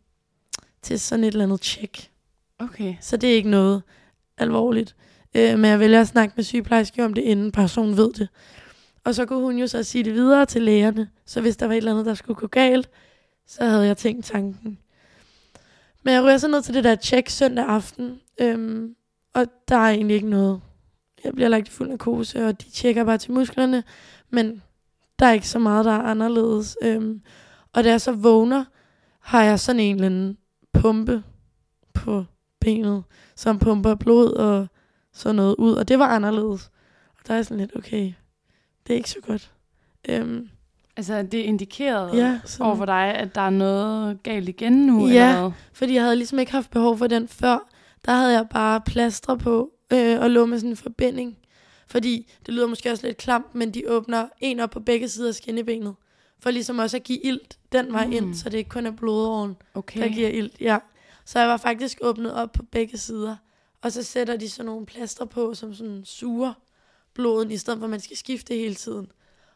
til sådan et eller andet tjek. Okay. Så det er ikke noget alvorligt. Øh, men jeg vælger at snakke med sygeplejerske om det, inden personen ved det. Og så kunne hun jo så sige det videre til lægerne. Så hvis der var et eller andet, der skulle gå galt, så havde jeg tænkt tanken. Men jeg ryger så ned til det der tjek søndag aften. Øhm, og der er egentlig ikke noget. Jeg bliver lagt i fuld narkose, og de tjekker bare til musklerne. Men der er ikke så meget, der er anderledes. Øhm, og da jeg så vågner, har jeg sådan en eller anden pumpe på benet, som pumper blod og sådan noget ud. Og det var anderledes. Og der er sådan lidt, okay, det er ikke så godt. Øhm, Altså, det er indikeret ja, sådan, over for dig, at der er noget galt igen nu? Ja. Eller fordi jeg havde ligesom ikke haft behov for den før. Der havde jeg bare plastre på øh, og lå med sådan en forbinding. Fordi det lyder måske også lidt klamt, men de åbner en op på begge sider af skinnebenet. For ligesom også at give ilt den vej. Mm. ind, så det ikke kun er blodåren, Okay. der giver ilt. Ja. Så jeg var faktisk åbnet op på begge sider. Og så sætter de sådan nogle plaster på, som sådan suger blodet, i stedet for at man skal skifte hele tiden.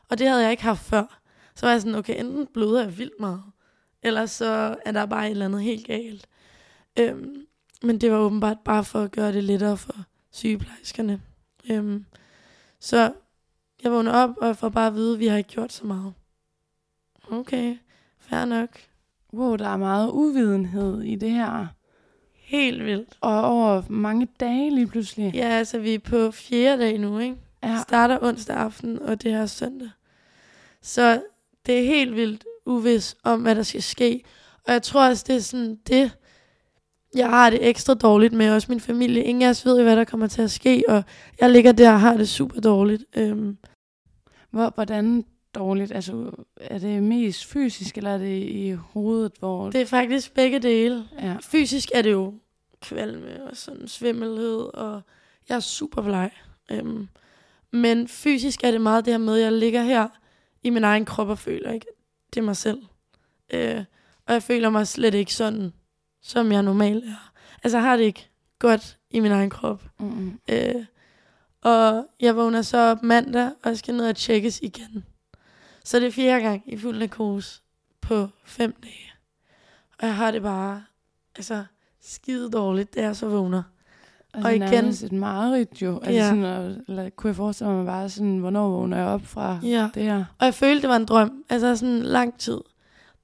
Og det havde jeg ikke haft før. Så var jeg sådan, okay, enten bløder jeg vildt meget, eller så er der bare et eller andet helt galt. Øhm, men det var åbenbart bare for at gøre det lettere for sygeplejerskerne. Øhm, så jeg vågner op, og jeg får bare at vide, at vi har ikke gjort så meget. Okay, fair nok. Wow, der er meget uvidenhed i det her. Helt vildt. Og over mange dage lige pludselig. Ja, altså vi er på fjerde dag nu, ikke? Ja. Starter onsdag aften, og det her er søndag. Så det er helt vildt uvis om, hvad der skal ske. Og jeg tror også, det er sådan det, jeg har det ekstra dårligt med. Også min familie. Ingen af os ved, hvad der kommer til at ske. Og jeg ligger der og har det super dårligt. Øhm, Hvor, hvordan dårligt? Altså, er det mest fysisk, eller er det i hovedet, hvor... det er faktisk begge dele. Ja. Fysisk er det jo kvalme og sådan svimmelhed, og jeg er super bleg. Øhm, men fysisk er det meget det her med, at jeg ligger her i min egen krop og føler ikke, det er mig selv. Øh, og jeg føler mig slet ikke sådan, som jeg normalt er. Altså jeg har det ikke godt i min egen krop. Mm-mm. Øh, og jeg vågner så op mandag, og skal ned og tjekkes igen. Så det er fjerde gang i fuld narkose på fem dage. Og jeg har det bare, altså, skide dårligt, da jeg så vågner. Altså, Og igen... et mareridt jo. Altså, Ja. sådan, eller, kunne jeg forestille mig bare sådan, hvornår vågner jeg op fra Ja. det her? Og jeg følte, det var en drøm. Altså sådan lang tid.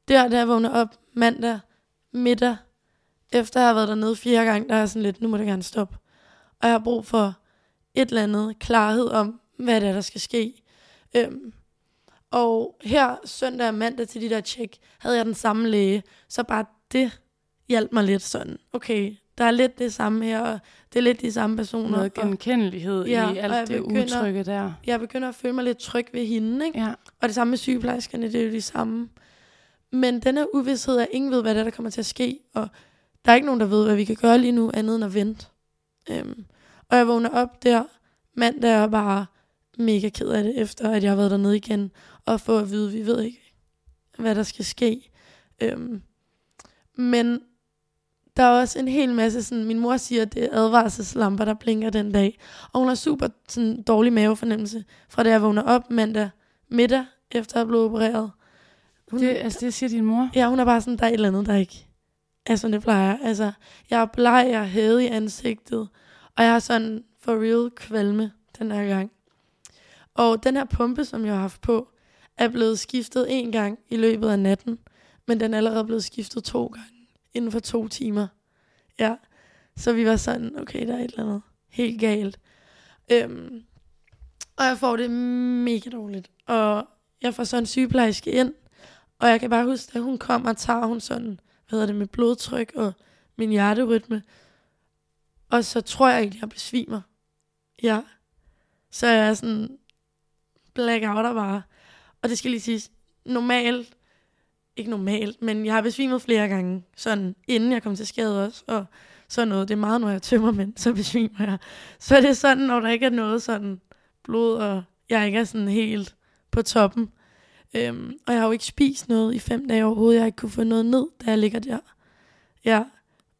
Der, da jeg vågner op mandag middag, efter jeg har været dernede fire gange, der er jeg sådan lidt, nu må det gerne stoppe. Og jeg har brug for et eller andet klarhed om, hvad det er, der skal ske. Øhm, og her søndag og mandag til de der tjek, havde jeg den samme læge. Så bare det hjalp mig lidt sådan, okay, der er lidt det samme her, og det er lidt de samme personer. Noget og genkendelighed Ja, i og alt det begynder- utrygge der. jeg begynder at føle mig lidt tryg ved hende, ikke? Ja. Og det samme med sygeplejerskerne, det er jo de samme. Men den her uvidshed, at ingen ved, hvad det er, der kommer til at ske, og der er ikke nogen, der ved, hvad vi kan gøre lige nu, andet end at vente. Øhm, og jeg vågner op der mandag og bare mega ked af det, efter at jeg har været dernede igen, og få at vide, vi ved ikke, hvad der skal ske. Øhm, men der er også en hel masse, sådan, min mor siger, at det er advarselslamper, der blinker den dag. Og hun har super sådan, dårlig mavefornemmelse, fra da jeg vågner op mandag middag, efter at blev opereret. Hun, Det, altså, det siger din mor? Ja, hun er bare sådan, der er et eller andet, der ikke er, som det plejer. Altså, jeg er bleg, jeg er hævet i ansigtet, og jeg har sådan for real kvalme den her gang. Og den her pumpe, som jeg har haft på, er blevet skiftet en gang i løbet af natten, men den er allerede blevet skiftet to gange inden for to timer. Ja, så vi var sådan, okay, der er et eller andet helt galt. Øhm, og jeg får det mega dårligt. Og jeg får så en sygeplejerske ind, og jeg kan bare huske, at hun kommer og tager hun sådan, hvad hedder det, med blodtryk og min hjerterytme. Og så tror jeg egentlig, at jeg besvimer. Ja. Så jeg er sådan blackout bare. Og det skal lige siges, normalt, ikke normalt, men jeg har besvimet flere gange, sådan inden jeg kom til skade også, og sådan noget. Det er meget, når jeg tømmer mænd, så besvimer jeg. Så det er sådan, når der ikke er noget sådan blod, og jeg ikke er sådan helt på toppen. Øhm, og jeg har jo ikke spist noget i fem dage overhovedet. Jeg har ikke kunne få noget ned, da jeg ligger der. Ja.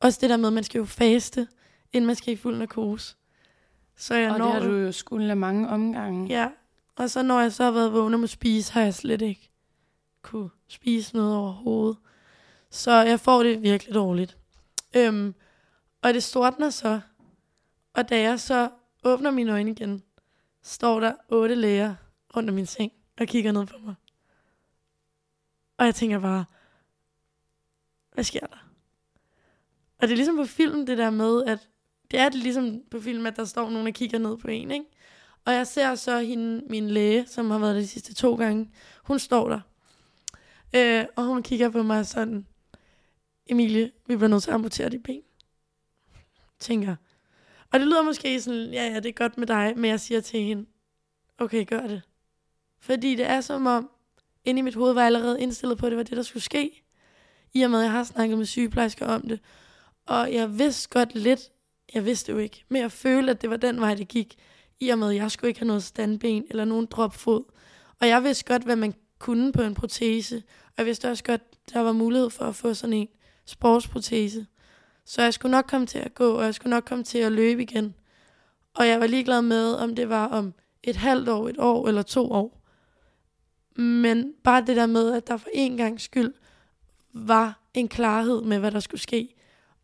Også det der med, at man skal jo faste, inden man skal i fuld narkose. Så jeg Og når det har du jo skulle mange omgange. Ja, og så når jeg så har været vågen og at spise, har jeg slet ikke kunne spise noget overhovedet. Så jeg får det virkelig dårligt. Øhm, og det stortner så. Og da jeg så åbner mine øjne igen, står der otte læger under min seng og kigger ned på mig. Og jeg tænker bare, hvad sker der? Og det er ligesom på film, det der med, at det er det ligesom på film, at der står nogen, der kigger ned på en, ikke? Og jeg ser så hende, min læge, som har været der de sidste to gange. Hun står der. Øh, og hun kigger på mig sådan, Emilie, vi bliver nødt til at amputere dit ben. Tænker. Og det lyder måske sådan, ja, ja, det er godt med dig, men jeg siger til hende, okay, gør det. Fordi det er som om, inde i mit hoved var jeg allerede indstillet på, at det var det, der skulle ske. I og med, at jeg har snakket med sygeplejersker om det. Og jeg vidste godt lidt, jeg vidste jo ikke, men jeg følte, at det var den vej, det gik. I og med, at jeg skulle ikke have noget standben eller nogen dropfod. Og jeg vidste godt, hvad man kunne på en protese. Og jeg vidste også godt, der var mulighed for at få sådan en sportsprotese. Så jeg skulle nok komme til at gå, og jeg skulle nok komme til at løbe igen. Og jeg var ligeglad med, om det var om et halvt år, et år eller to år. Men bare det der med, at der for en gang skyld var en klarhed med, hvad der skulle ske.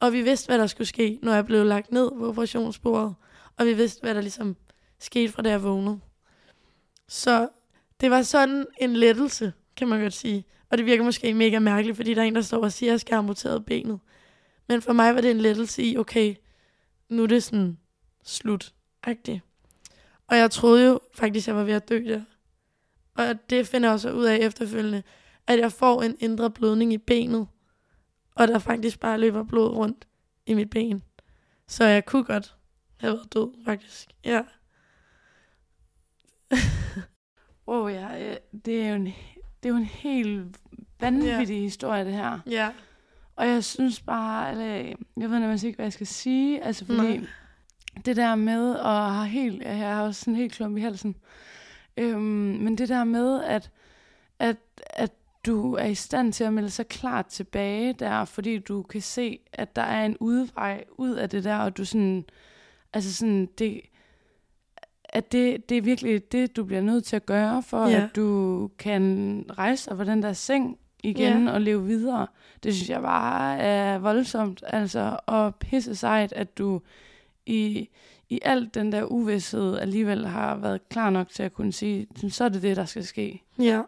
Og vi vidste, hvad der skulle ske, når jeg blev lagt ned på operationsbordet. Og vi vidste, hvad der ligesom skete fra da jeg vågnede. Så det var sådan en lettelse, kan man godt sige. Og det virker måske mega mærkeligt, fordi der er en, der står og siger, at jeg skal have amputeret benet. Men for mig var det en lettelse i, okay, nu er det sådan slut -agtigt. Og jeg troede jo faktisk, jeg var ved at dø der. Og det finder jeg også ud af efterfølgende, at jeg får en indre blødning i benet, og der faktisk bare løber blod rundt i mit ben. Så jeg kunne godt have været død, faktisk. Ja. Åh oh, ja, øh, det er jo en, det er jo en helt vanvittig ja. historie, det her. Ja. Og jeg synes bare, eller, jeg ved nærmest ikke, hvad jeg skal sige, altså fordi Nej. det der med, og har helt, jeg har også sådan helt klump i halsen, øhm, men det der med, at, at, at du er i stand til at melde sig klart tilbage der, fordi du kan se, at der er en udvej ud af det der, og du sådan, altså sådan, det, at det, det er virkelig det, du bliver nødt til at gøre, for ja. at du kan rejse dig fra den der seng igen ja. og leve videre. Det synes jeg bare er voldsomt, altså, og pisse sejt, at du i, i alt den der uvidshed alligevel har været klar nok til at kunne sige, så er det det, der skal ske. Ja.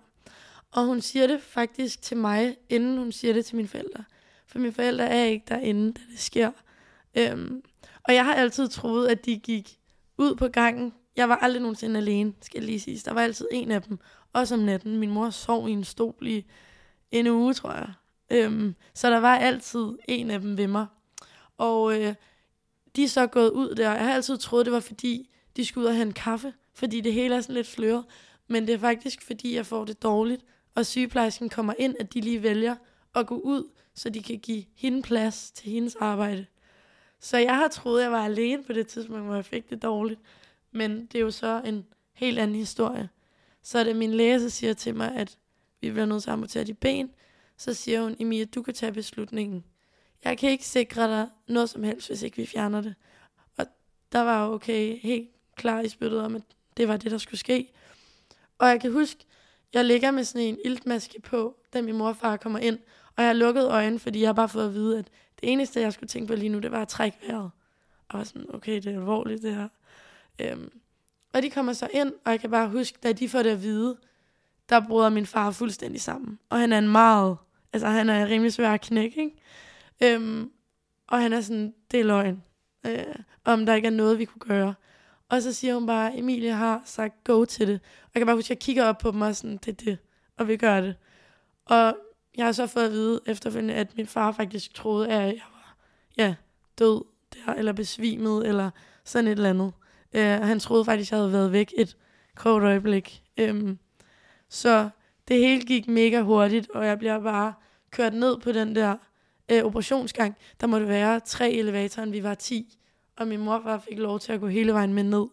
Og hun siger det faktisk til mig, inden hun siger det til mine forældre. For mine forældre er ikke derinde, da det sker. Øhm, og jeg har altid troet, at de gik ud på gangen. Jeg var aldrig nogensinde alene, skal jeg lige sige. Der var altid en af dem, også om natten. Min mor sov i en stol i en uge, tror jeg. Øhm, så der var altid en af dem ved mig. Og øh, de er så gået ud der. Jeg har altid troet, det var fordi, de skulle ud og have en kaffe. Fordi det hele er sådan lidt fløret. Men det er faktisk, fordi jeg får det dårligt og sygeplejersken kommer ind, at de lige vælger at gå ud, så de kan give hende plads til hendes arbejde. Så jeg har troet, jeg var alene på det tidspunkt, hvor jeg fik det dårligt. Men det er jo så en helt anden historie. Så da det min læge, siger til mig, at vi bliver nødt til at amputere de ben. Så siger hun, Emilie, du kan tage beslutningen. Jeg kan ikke sikre dig noget som helst, hvis ikke vi fjerner det. Og der var jo okay, helt klar i spyttet om, at det var det, der skulle ske. Og jeg kan huske, jeg ligger med sådan en iltmaske på, da min mor og far kommer ind, og jeg har lukket øjnene, fordi jeg har bare fået at vide, at det eneste, jeg skulle tænke på lige nu, det var at trække vejret. Og var sådan, okay, det er alvorligt det her. Øhm, og de kommer så ind, og jeg kan bare huske, da de får det at vide, der bryder min far fuldstændig sammen. Og han er en meget, altså han er rimelig svær at knække, ikke? Øhm, og han er sådan, det er løgn. Øh, om der ikke er noget, vi kunne gøre. Og så siger hun bare, Emilie har sagt go til det. Og jeg kan bare huske, at jeg kigger op på dem og sådan, det er det, og vi gør det. Og jeg har så fået at vide efterfølgende, at min far faktisk troede, at jeg var ja, død der, eller besvimet, eller sådan et eller andet. Uh, han troede faktisk, jeg havde været væk et kort øjeblik. Øhm, så det hele gik mega hurtigt, og jeg bliver bare kørt ned på den der øh, operationsgang. Der måtte være tre elevatorer, vi var ti og min mor bare fik lov til at gå hele vejen med ned.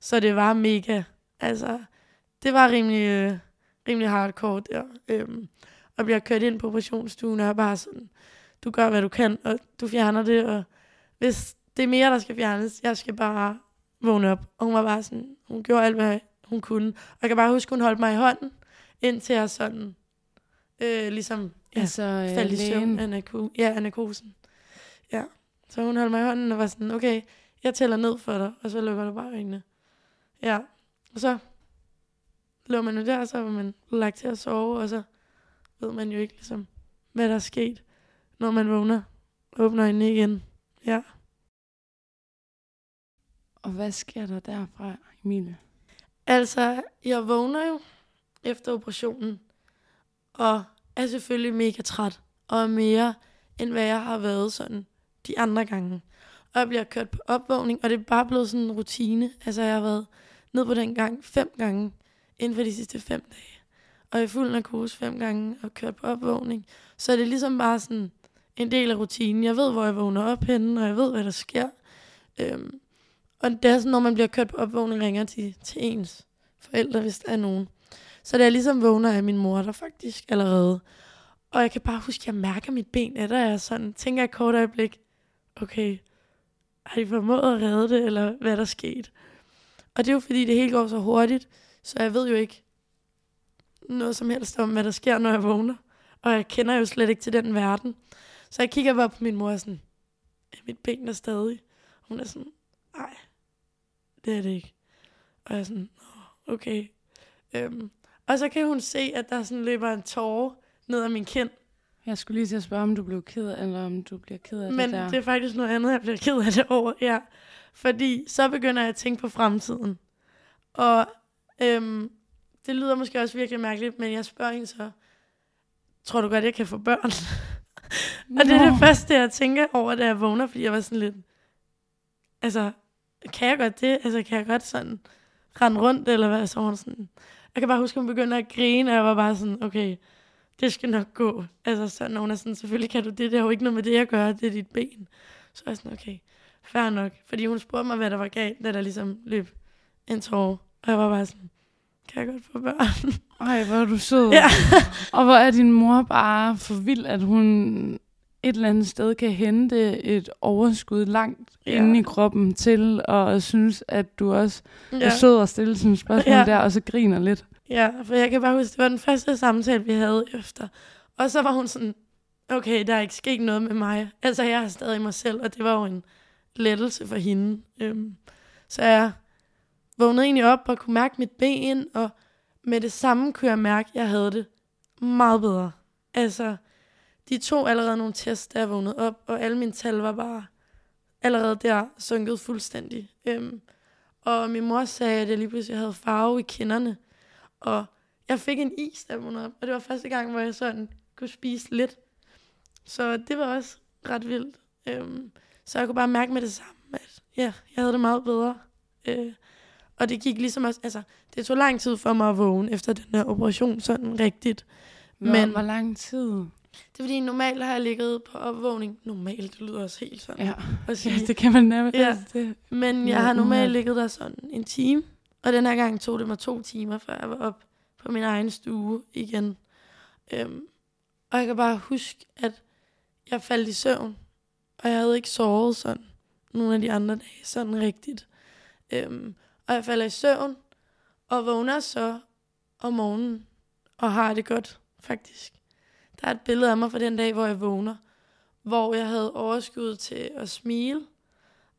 Så det var mega, altså, det var rimelig, øh, rimelig hardcore der. Øhm, og bliver kørt ind på operationsstuen, og er bare sådan, du gør, hvad du kan, og du fjerner det, og hvis det er mere, der skal fjernes, jeg skal bare vågne op. Og hun var bare sådan, hun gjorde alt, hvad hun kunne. Og jeg kan bare huske, hun holdt mig i hånden, indtil jeg sådan, øh, ligesom, ja, altså, øh, faldt i søvn af ja, anakosen. Ja. Så hun holdt mig i hånden og var sådan, okay, jeg tæller ned for dig, og så lukker du bare øjnene. Ja, og så lå man jo der, og så var man lagt til at sove, og så ved man jo ikke ligesom, hvad der er sket, når man vågner og åbner øjnene igen. Ja. Og hvad sker der derfra, Emilie? Altså, jeg vågner jo efter operationen, og er selvfølgelig mega træt, og mere end hvad jeg har været sådan de andre gange. Og jeg bliver kørt på opvågning, og det er bare blevet sådan en rutine. Altså, jeg har været ned på den gang fem gange inden for de sidste fem dage. Og i fuld narkose fem gange og kørt på opvågning. Så det er ligesom bare sådan en del af rutinen. Jeg ved, hvor jeg vågner op henne, og jeg ved, hvad der sker. Øhm, og det er sådan, når man bliver kørt på opvågning, ringer til, til ens forældre, hvis der er nogen. Så det er ligesom vågner af min mor, der faktisk allerede. Og jeg kan bare huske, at jeg mærker mit ben, at der er sådan, tænker jeg et kort øjeblik, okay, har de formået at redde det, eller hvad der sket? Og det er jo fordi, det hele går så hurtigt, så jeg ved jo ikke noget som helst om, hvad der sker, når jeg vågner. Og jeg kender jo slet ikke til den verden. Så jeg kigger bare på min mor og sådan, er mit ben der stadig? Hun er sådan, nej, det er det ikke. Og jeg er sådan, okay. Øhm, og så kan hun se, at der sådan løber en tårer ned ad min kind. Jeg skulle lige til at spørge, om du blev ked af, eller om du bliver ked af Men det der. det er faktisk noget andet, jeg bliver ked af det over, ja. Fordi så begynder jeg at tænke på fremtiden. Og øhm, det lyder måske også virkelig mærkeligt, men jeg spørger hende så, tror du godt, jeg kan få børn? og det er det første, jeg tænker over, da jeg vågner, fordi jeg var sådan lidt, altså, kan jeg godt det? Altså, kan jeg godt sådan rende rundt, eller hvad? Så hun sådan, jeg kan bare huske, at hun begyndte at grine, og jeg var bare sådan, okay, det skal nok gå. Altså, så når hun er sådan, selvfølgelig kan du det, det har jo ikke noget med det at gøre, det er dit ben. Så er jeg sådan, okay, fair nok. Fordi hun spurgte mig, hvad der var galt, da der ligesom løb en tår. Og jeg var bare sådan, kan jeg godt få børn? Ej, hvor er du sød. ja. Og hvor er din mor bare for vild, at hun et eller andet sted kan hente et overskud langt Ja. inde i kroppen til, og synes, at du også ja. er sød og stille sådan et spørgsmål ja. der, og så griner lidt. Ja, for jeg kan bare huske, det var den første samtale, vi havde efter. Og så var hun sådan, okay, der er ikke sket noget med mig. Altså, jeg er stadig mig selv, og det var jo en lettelse for hende. Øhm, så jeg vågnede egentlig op og kunne mærke mit ben, og med det samme kunne jeg mærke, at jeg havde det meget bedre. Altså, de tog allerede nogle tests, da jeg vågnede op, og alle mine tal var bare allerede der sunket fuldstændig. Øhm, og min mor sagde, at jeg lige pludselig havde farve i kinderne. Og jeg fik en is, da jeg vågnede op, og det var første gang, hvor jeg sådan kunne spise lidt. Så det var også ret vildt. Øhm, så jeg kunne bare mærke med det samme, at ja, jeg havde det meget bedre. Øh, og det gik ligesom også, altså, det tog lang tid for mig at vågne efter den her operation, sådan rigtigt. Hvor, Men- hvor lang tid? Det er fordi, normalt har jeg ligget på opvågning. Normalt, det lyder også helt sådan. Ja, at sige. ja det kan man nærmest. Ja. Det. Men jeg har normalt ligget der sådan en time, og den her gang tog det mig to timer, før jeg var op på min egen stue igen. Øhm, og jeg kan bare huske, at jeg faldt i søvn, og jeg havde ikke sovet sådan nogle af de andre dage, sådan rigtigt. Øhm, og jeg falder i søvn, og vågner så om morgenen, og har det godt, faktisk. Der er et billede af mig fra den dag, hvor jeg vågner, hvor jeg havde overskud til at smile,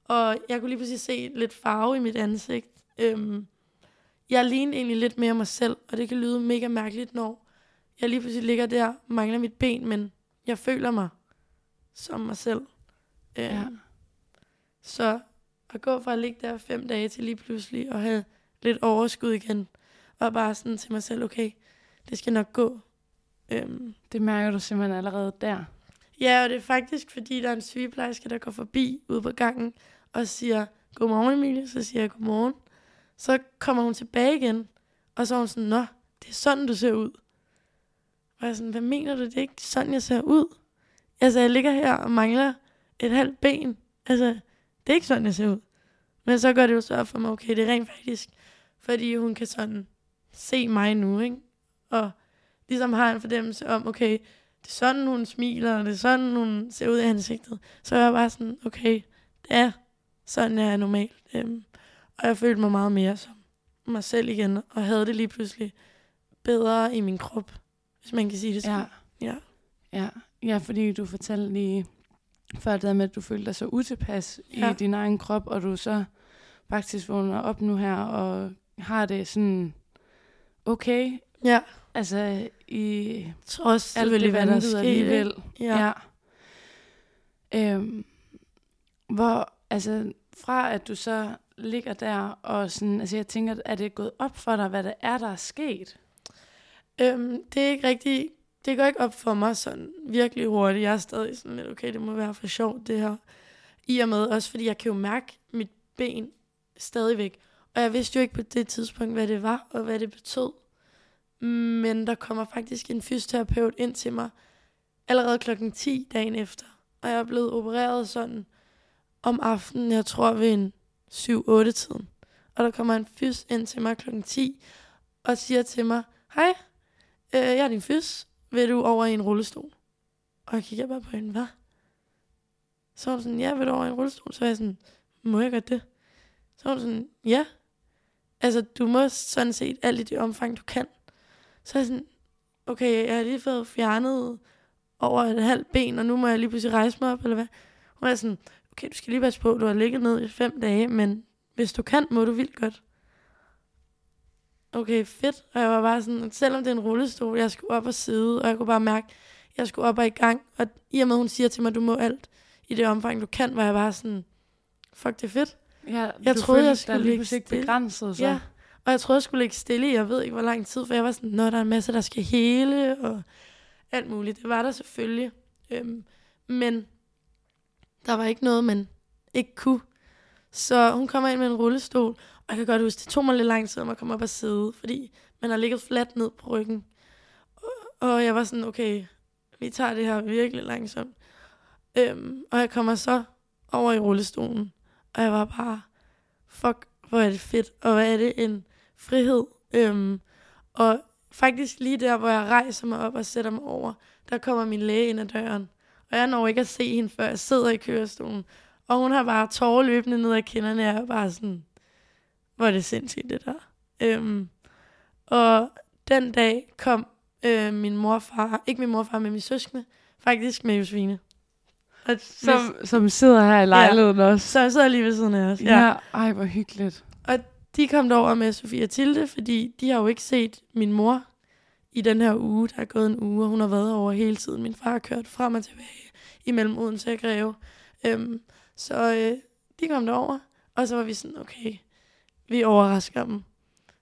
og jeg kunne lige pludselig se lidt farve i mit ansigt. Øhm, jeg lignede egentlig lidt mere mig selv, og det kan lyde mega mærkeligt, når jeg lige pludselig ligger der, mangler mit ben, men jeg føler mig som mig selv. Øhm, Ja. Så at gå fra at ligge der fem dage til lige pludselig at have lidt overskud igen, og bare sådan til mig selv, okay, det skal nok gå. Øhm, det mærker du simpelthen allerede der. Ja, og det er faktisk, fordi der er en sygeplejerske, der går forbi ude på gangen og siger, godmorgen Emilie, så siger jeg godmorgen. Så kommer hun tilbage igen, og så er hun sådan, nå, det er sådan, du ser ud. Og jeg er sådan, hvad mener du, det er ikke sådan, jeg ser ud? Altså, jeg ligger her og mangler et halvt ben. Altså, det er ikke sådan, jeg ser ud. Men så gør det jo så for mig, okay, det er rent faktisk, fordi hun kan sådan se mig nu, ikke? Og ligesom har en fornemmelse om, okay, det er sådan, hun smiler, og det er sådan, hun ser ud i ansigtet. Så jeg var bare sådan, okay, det er sådan, jeg er normalt. Øhm, og jeg følte mig meget mere som mig selv igen, og havde det lige pludselig bedre i min krop, hvis man kan sige det sådan. Ja. Ja. Ja, ja fordi du fortalte lige før det med, at du følte dig så utilpas Ja. i din egen krop, og du så faktisk vågner op nu her og har det sådan okay, Ja, altså i trods alt det, hvad der skete. Ja. ja. Øhm, hvor, altså, fra at du så ligger der, og sådan, altså jeg tænker, er det gået op for dig, hvad det er, der er sket? Øhm, det er ikke rigtig, det går ikke op for mig sådan virkelig hurtigt. Jeg er stadig sådan lidt, okay, det må være for sjovt det her. I og med, også fordi jeg kan jo mærke mit ben stadigvæk. Og jeg vidste jo ikke på det tidspunkt, hvad det var, og hvad det betød. Men der kommer faktisk en fysioterapeut ind til mig allerede klokken 10 dagen efter. Og jeg er blevet opereret sådan om aftenen, jeg tror ved en 7-8 tiden. Og der kommer en fys ind til mig klokken 10 og siger til mig, hej, øh, jeg er din fys, vil du over i en rullestol? Og jeg kigger bare på hende, hvad? Så var hun sådan, ja, vil du over i en rullestol? Så var jeg sådan, må jeg godt det? Så var hun sådan, ja. Altså, du må sådan set alt i det omfang, du kan. Så er jeg sådan, okay, jeg har lige fået fjernet over et halvt ben, og nu må jeg lige pludselig rejse mig op, eller hvad? Hun er sådan, okay, du skal lige passe på, du har ligget ned i fem dage, men hvis du kan, må du vildt godt. okay, fedt. Og jeg var bare sådan, selvom det er en rullestol, jeg skulle op og sidde, og jeg kunne bare mærke, at jeg skulle op og i gang. Og i og med, at hun siger til mig, du må alt i det omfang, du kan, var jeg bare sådan, fuck, det er fedt. Ja, Jeg troede, følte jeg skulle lige ligge stille. begrænset. Så. Ja, og jeg troede, jeg skulle ligge stille i, jeg ved ikke, hvor lang tid, for jeg var sådan, når der er en masse, der skal hele, og alt muligt. Det var der selvfølgelig. Øhm, men der var ikke noget, man ikke kunne. Så hun kommer ind med en rullestol, og jeg kan godt huske, det tog mig lidt lang tid om at komme op og sidde, fordi man har ligget fladt ned på ryggen. Og, og jeg var sådan, okay, vi tager det her virkelig langsomt. Øhm, og jeg kommer så over i rullestolen, og jeg var bare, fuck, hvor er det fedt, og hvad er det en frihed. Øhm, og faktisk lige der, hvor jeg rejser mig op og sætter mig over, der kommer min læge ind ad døren. Og jeg når ikke at se hende, før jeg sidder i kørestolen. Og hun har bare tårer løbende ned ad kinderne, og jeg er bare sådan, hvor er det sindssygt, det der. Øhm, og den dag kom øh, min morfar, ikke min morfar, men min søskende, faktisk med Josefine. Og Som, som sidder her i lejligheden ja. også. så jeg sidder lige ved siden af os. Ja. ja. Ej, hvor hyggeligt. De kom derover med Sofia Tilde, fordi de har jo ikke set min mor i den her uge. Der er gået en uge, og hun har været over hele tiden. Min far har kørt frem og tilbage imellem Odense og Greve. Øhm, så øh, de kom derover, og så var vi sådan, okay, vi overrasker dem.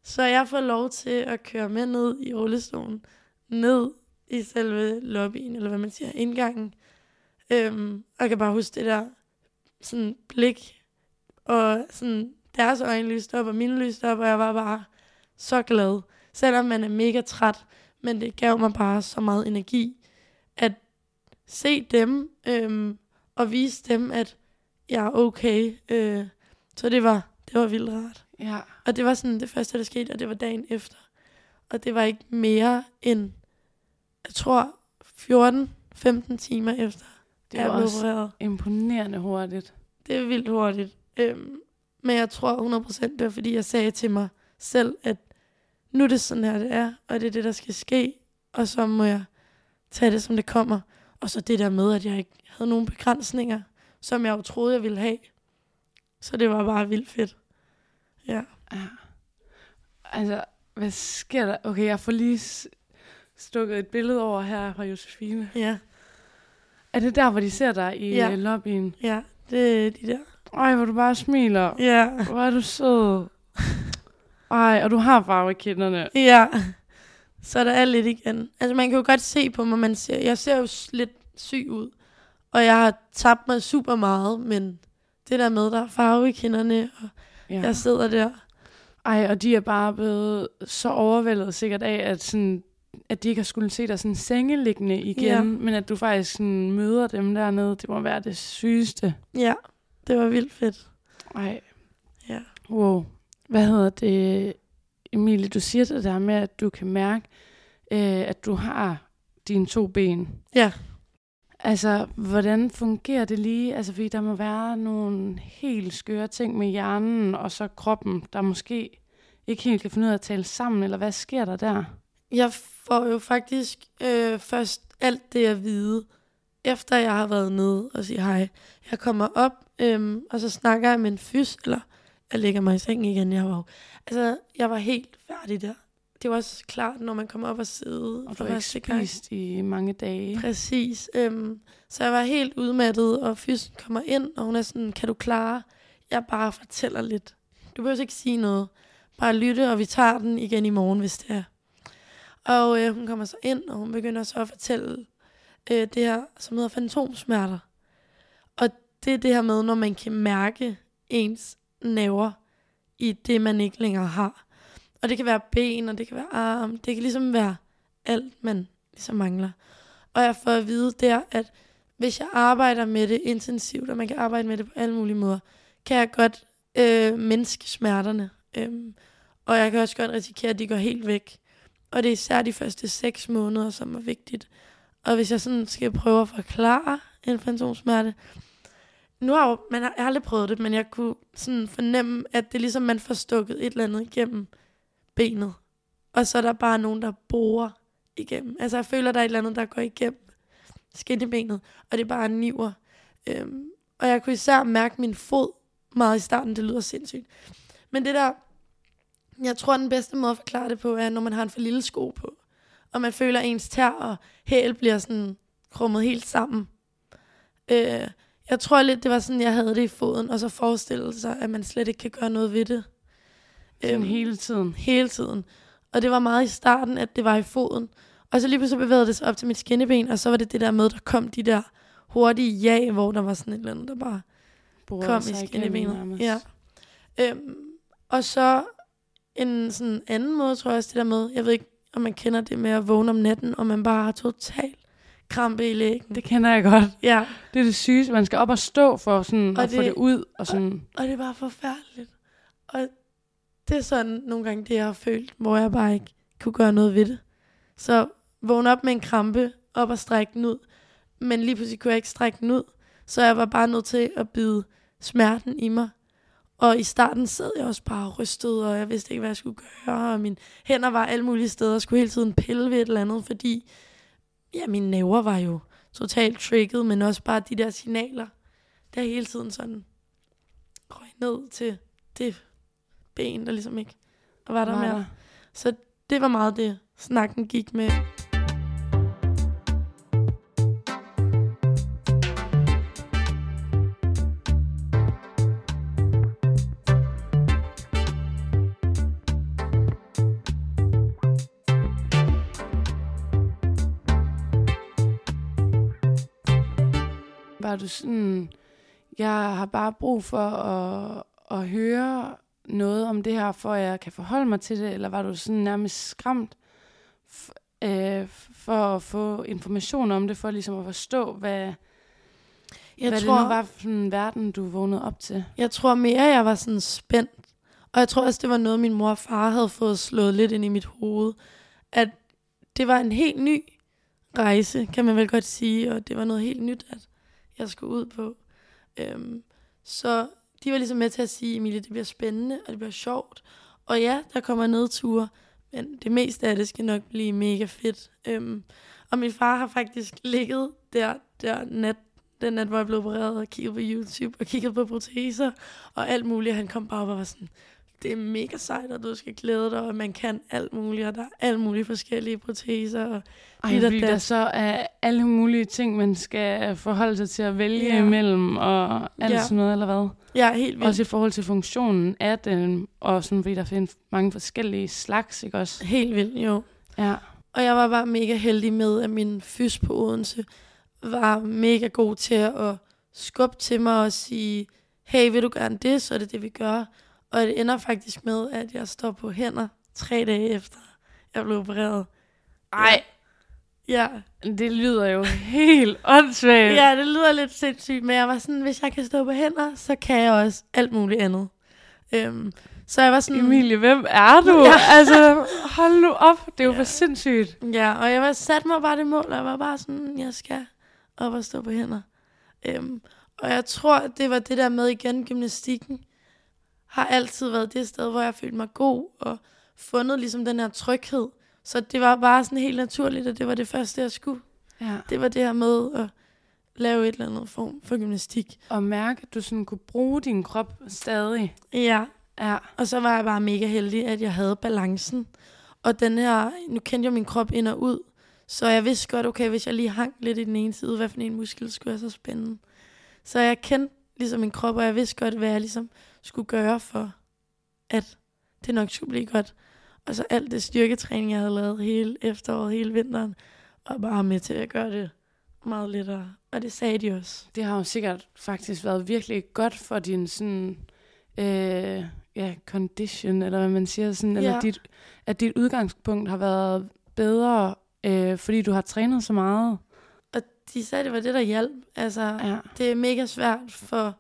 Så jeg får lov til at køre med ned i rullestolen, ned i selve lobbyen, eller hvad man siger, indgangen. Øhm, og jeg kan bare huske det der sådan blik, og sådan deres øjne lyste op, og mine lyste op, og jeg var bare så glad. Selvom man er mega træt, men det gav mig bare så meget energi, at se dem, øhm, og vise dem, at jeg er okay. Øh, så det var, det var vildt rart. Ja. Og det var sådan det første, der skete, og det var dagen efter. Og det var ikke mere end, jeg tror, 14-15 timer efter, Det jeg var blev også opereret. imponerende hurtigt. Det er vildt hurtigt. Øhm, men jeg tror 100% det var, fordi jeg sagde til mig selv, at nu er det sådan her, det er, og det er det, der skal ske, og så må jeg tage det, som det kommer. Og så det der med, at jeg ikke havde nogen begrænsninger, som jeg jo troede, jeg ville have. Så det var bare vildt fedt. Ja. Ja. Altså, hvad sker der? Okay, jeg får lige stukket et billede over her fra Josefine. Ja, Er det der, hvor de ser dig i Ja. ja. lobbyen? ja, det er de der. Ej, hvor du bare smiler. Ja, Hvor er du sød. Ej, og du har farve i kinderne. ja. Så er der er lidt igen. Altså man kan jo godt se på mig, man ser, jeg ser jo lidt syg ud. Og jeg har tabt mig super meget, men det der med, der er farve i kinderne, og ja. jeg sidder der. Ej, og de er bare blevet så overvældet sikkert af, at, sådan, at de ikke har skulle se dig sådan sengeliggende igen, Ja. men at du faktisk sådan møder dem dernede. Det må være det sygeste. Ja, det var vildt fedt. Ej, Ja. wow. Hvad hedder det, Emilie? Du siger det der med, at du kan mærke, øh, at du har dine to ben. Ja. Altså, hvordan fungerer det lige? Altså, fordi der må være nogle helt skøre ting med hjernen og så kroppen, der måske ikke helt kan finde ud af at tale sammen, eller hvad sker der der? Jeg får jo faktisk øh, først alt det at vide, efter jeg har været nede og sige hej. Jeg kommer op, øhm, og så snakker jeg med en fys, eller jeg lægger mig i sengen igen. Jeg var, jo- altså, jeg var helt færdig der. Det var også klart, når man kommer op og sidde Og for du har ikke spist i mange dage. Præcis. Øhm, så jeg var helt udmattet, og fysen kommer ind, og hun er sådan, kan du klare? Jeg bare fortæller lidt. Du behøver ikke sige noget. Bare lytte, og vi tager den igen i morgen, hvis det er. Og øh, hun kommer så ind, og hun begynder så at fortælle øh, det her, som hedder fantomsmerter. Det er det her med, når man kan mærke ens naver i det, man ikke længere har. Og det kan være ben, og det kan være arm. Det kan ligesom være alt, man ligesom mangler. Og jeg får at vide der, at hvis jeg arbejder med det intensivt, og man kan arbejde med det på alle mulige måder, kan jeg godt øh, mindske smerterne. Øhm, og jeg kan også godt risikere, at de går helt væk. Og det er især de første seks måneder, som er vigtigt. Og hvis jeg sådan skal prøve at forklare en fantomsmerte, nu har jeg, man har, jeg har aldrig prøvet det, men jeg kunne sådan fornemme, at det er ligesom, man får stukket et eller andet igennem benet. Og så er der bare nogen, der borer igennem. Altså jeg føler, der er et eller andet, der går igennem skinnebenet, og det er bare niver. Øhm, og jeg kunne især mærke min fod meget i starten, det lyder sindssygt. Men det der Jeg tror, den bedste måde at forklare det på, er, når man har en for lille sko på, og man føler, at ens tær og hæl bliver sådan krummet helt sammen. Øh, jeg tror lidt, det var sådan, jeg havde det i foden, og så forestille sig, at man slet ikke kan gøre noget ved det. Sådan Øhm, hele tiden. hele tiden. Og det var meget i starten, at det var i foden. Og så lige pludselig bevægede det sig op til mit skinneben, og så var det det der med, der kom de der hurtige ja, hvor der var sådan et eller andet, der bare Borer kom i skinnebenet. Ja. Øhm, og så en sådan anden måde, tror jeg også, det der med, jeg ved ikke, om man kender det med at vågne om natten, og man bare har total krampe i lægen. Det kender jeg godt. Ja, Det er det sygeste. Man skal op og stå for sådan, Og at få det- det ud. Og sådan, og det er bare forfærdeligt. Og det er sådan nogle gange det, jeg har følt, hvor jeg bare ikke kunne gøre noget ved det. Så vågne op med en krampe, op og strække den ud. Men lige pludselig kunne jeg ikke strække den ud. Så jeg var bare nødt til at bide smerten i mig. Og i starten sad jeg også bare rystet, og jeg vidste ikke, hvad jeg skulle gøre. Og mine hænder var alle mulige steder, og skulle hele tiden pille ved et eller andet, fordi ja, mine næver var jo totalt trigget, men også bare de der signaler, der hele tiden sådan røg ned til det ben, der ligesom ikke var der mere. Så det var meget det, snakken gik med. Du sådan, jeg har bare brug for at, at høre noget om det her, for at jeg kan forholde mig til det, eller var du sådan nærmest skræmt f- øh, for at få information om det, for ligesom at forstå, hvad, Jeg hvad tror, det nu var for en verden, du vågnede op til? Jeg tror mere, jeg var sådan spændt. Og jeg tror også, det var noget, min mor og far havde fået slået lidt ind i mit hoved. At det var en helt ny rejse, kan man vel godt sige. Og det var noget helt nyt, at jeg skulle ud på. Øhm, så de var ligesom med til at sige, Emilie, det bliver spændende, og det bliver sjovt. Og ja, der kommer nedture, men det meste af det skal nok blive mega fedt. Øhm, og min far har faktisk ligget der, der nat, den nat, hvor jeg blev opereret, og kigget på YouTube, og kigget på proteser, og alt muligt. Han kom bare op og var sådan, det er mega sejt, og du skal glæde dig, og man kan alt muligt, og der er alt mulige forskellige proteser. Og Ej, fordi der dat. så er alle mulige ting, man skal forholde sig til at vælge Ja. ja. imellem, og alt Ja. sådan noget, eller hvad? er helt vildt. Også i forhold til funktionen af den, og sådan, fordi der findes mange forskellige slags, ikke også? Helt vildt, jo. Ja. Og jeg var bare mega heldig med, at min fys på Odense var mega god til at skubbe til mig og sige, hey, vil du gerne det, så er det det, vi gør. Og det ender faktisk med, at jeg står på hænder tre dage efter, jeg blev opereret. Ej, Ja, det lyder jo helt åndssvagt. ja det lyder lidt sindssygt, men jeg var sådan, hvis jeg kan stå på hænder, så kan jeg også alt muligt andet. Øhm, så jeg var sådan... Emilie, hvem er du? Ja. Altså, hold nu op. Det er jo Ja. for sindssygt. Ja, og jeg var sat mig bare det mål, og jeg var bare sådan, jeg skal op og stå på hænder. Øhm, og jeg tror, at det var det der med igen, gymnastikken har altid været det sted, hvor jeg følte mig god, og fundet ligesom den her tryghed. Så det var bare sådan helt naturligt, at det var det første, jeg skulle. Ja. Det var det her med at lave et eller andet form for gymnastik. Og mærke, at du sådan kunne bruge din krop stadig. Ja, Ja. Og så var jeg bare mega heldig, at jeg havde balancen. Og den her, nu kendte jeg min krop ind og ud, så jeg vidste godt, okay, hvis jeg lige hang lidt i den ene side, hvad for en muskel skulle jeg så spænde. Så jeg kendte ligesom min krop, og jeg vidste godt, hvad jeg ligesom skulle gøre for, at det nok skulle blive godt. Og så alt det styrketræning, jeg havde lavet hele efteråret, hele vinteren, og bare med til at gøre det meget lettere. Og det sagde de også. Det har jo sikkert faktisk været virkelig godt for din sådan, øh, ja, condition, eller hvad man siger, sådan, ja. Eller dit, at dit udgangspunkt har været bedre, øh, fordi du har trænet så meget. Og de sagde, det var det, der hjalp. Altså, Ja. det er mega svært for...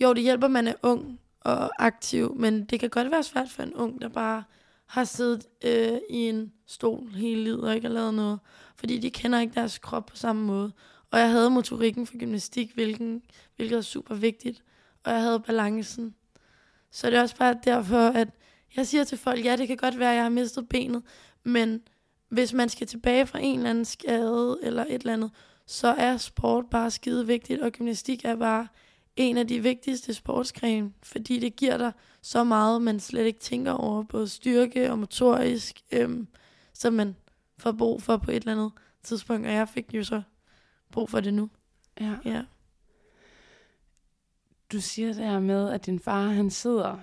Jo, det hjælper, man er ung og aktiv, men det kan godt være svært for en ung, der bare har siddet øh, i en stol hele livet og ikke har lavet noget. Fordi de kender ikke deres krop på samme måde. Og jeg havde motorikken for gymnastik, hvilken, hvilket er super vigtigt. Og jeg havde balancen. Så det er også bare derfor, at jeg siger til folk, ja, det kan godt være, at jeg har mistet benet, men hvis man skal tilbage fra en eller anden skade eller et eller andet, så er sport bare skide vigtigt, og gymnastik er bare en af de vigtigste sportsgrene, fordi det giver dig så meget, man slet ikke tænker over, både styrke og motorisk, øhm, som man får brug for på et eller andet tidspunkt, og jeg fik jo så brug for det nu. Ja. Ja. Du siger det her med, at din far han sidder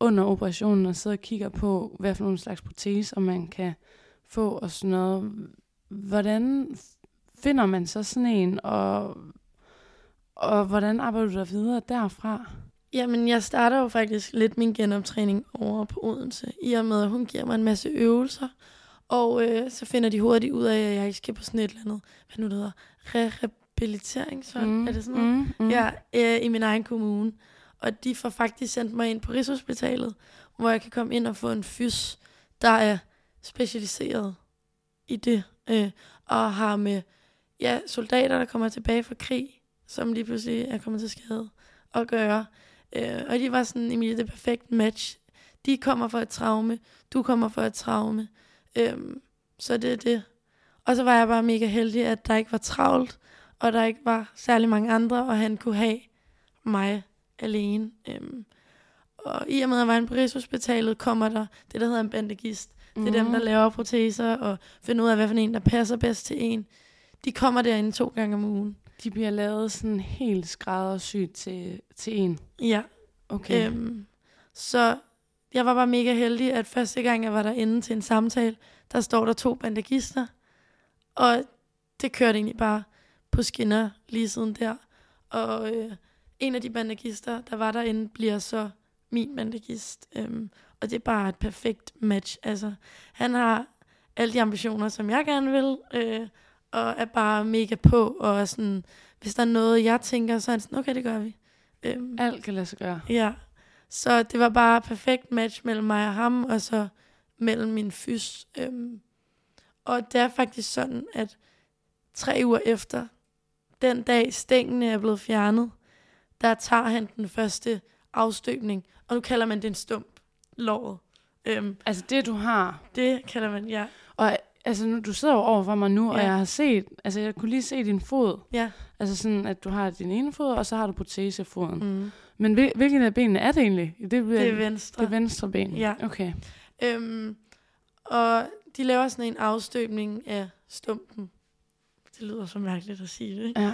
under operationen og sidder og kigger på, hvad for nogle slags protese, man kan få og sådan noget. Hvordan finder man så sådan en, og, og hvordan arbejder du der videre derfra? Jamen, jeg starter jo faktisk lidt min genoptræning over på Odense, i og med, at hun giver mig en masse øvelser, og øh, så finder de hurtigt ud af, at jeg ikke skal på sådan et eller andet, hvad nu det hedder, rehabiliteringshold, mm, er det sådan noget? Mm, mm. Ja, øh, i min egen kommune. Og de får faktisk sendt mig ind på Rigshospitalet, hvor jeg kan komme ind og få en fys, der er specialiseret i det, øh, og har med ja, soldater, der kommer tilbage fra krig, som lige pludselig er kommet til skade, at gøre. Øh, og de var sådan, Emilie, det perfekte match. De kommer for et traume, du kommer for et traume. Øh, så det er det. Og så var jeg bare mega heldig, at der ikke var travlt, og der ikke var særlig mange andre, og han kunne have mig alene. Øhm, og i og med, at jeg var inde på Rigshospitalet, kommer der det, der hedder en bandagist. Det er dem, der laver proteser og finder ud af, hvad for en, der passer bedst til en. De kommer derinde to gange om ugen. De bliver lavet sådan helt skræddersygt til, til en. Ja. Okay. Øhm, så jeg var bare mega heldig, at første gang, jeg var derinde til en samtale, der står der to bandagister. Og det kørte egentlig bare på skinner lige siden der. Og øh, en af de bandagister, der var derinde, bliver så min bandagist. Øhm, og det er bare et perfekt match. Altså, han har alle de ambitioner, som jeg gerne vil, øh, og er bare mega på, og er sådan, hvis der er noget, jeg tænker, så er han sådan, okay, det gør vi. Øhm, Alt kan lade sig gøre. Ja, så det var bare perfekt match mellem mig og ham, og så mellem min fys. Øhm, og det er faktisk sådan, at tre uger efter, den dag stængene er blevet fjernet, der tager han den første afstøbning, og nu kalder man det en stump, låret. Øhm, Altså det, du har. det kalder man, ja. Og altså, nu, du sidder jo over for mig nu, ja. og jeg har set, altså jeg kunne lige se din fod. Ja. Altså sådan, at du har din ene fod, og så har du protese-foden. Mm. Men hvil, hvilken af benene er det egentlig? Det, Det er venstre. det er venstre ben. Ja. Okay. Øhm, og de laver sådan en afstøbning af stumpen. Det lyder så mærkeligt at sige det, ikke? Ja.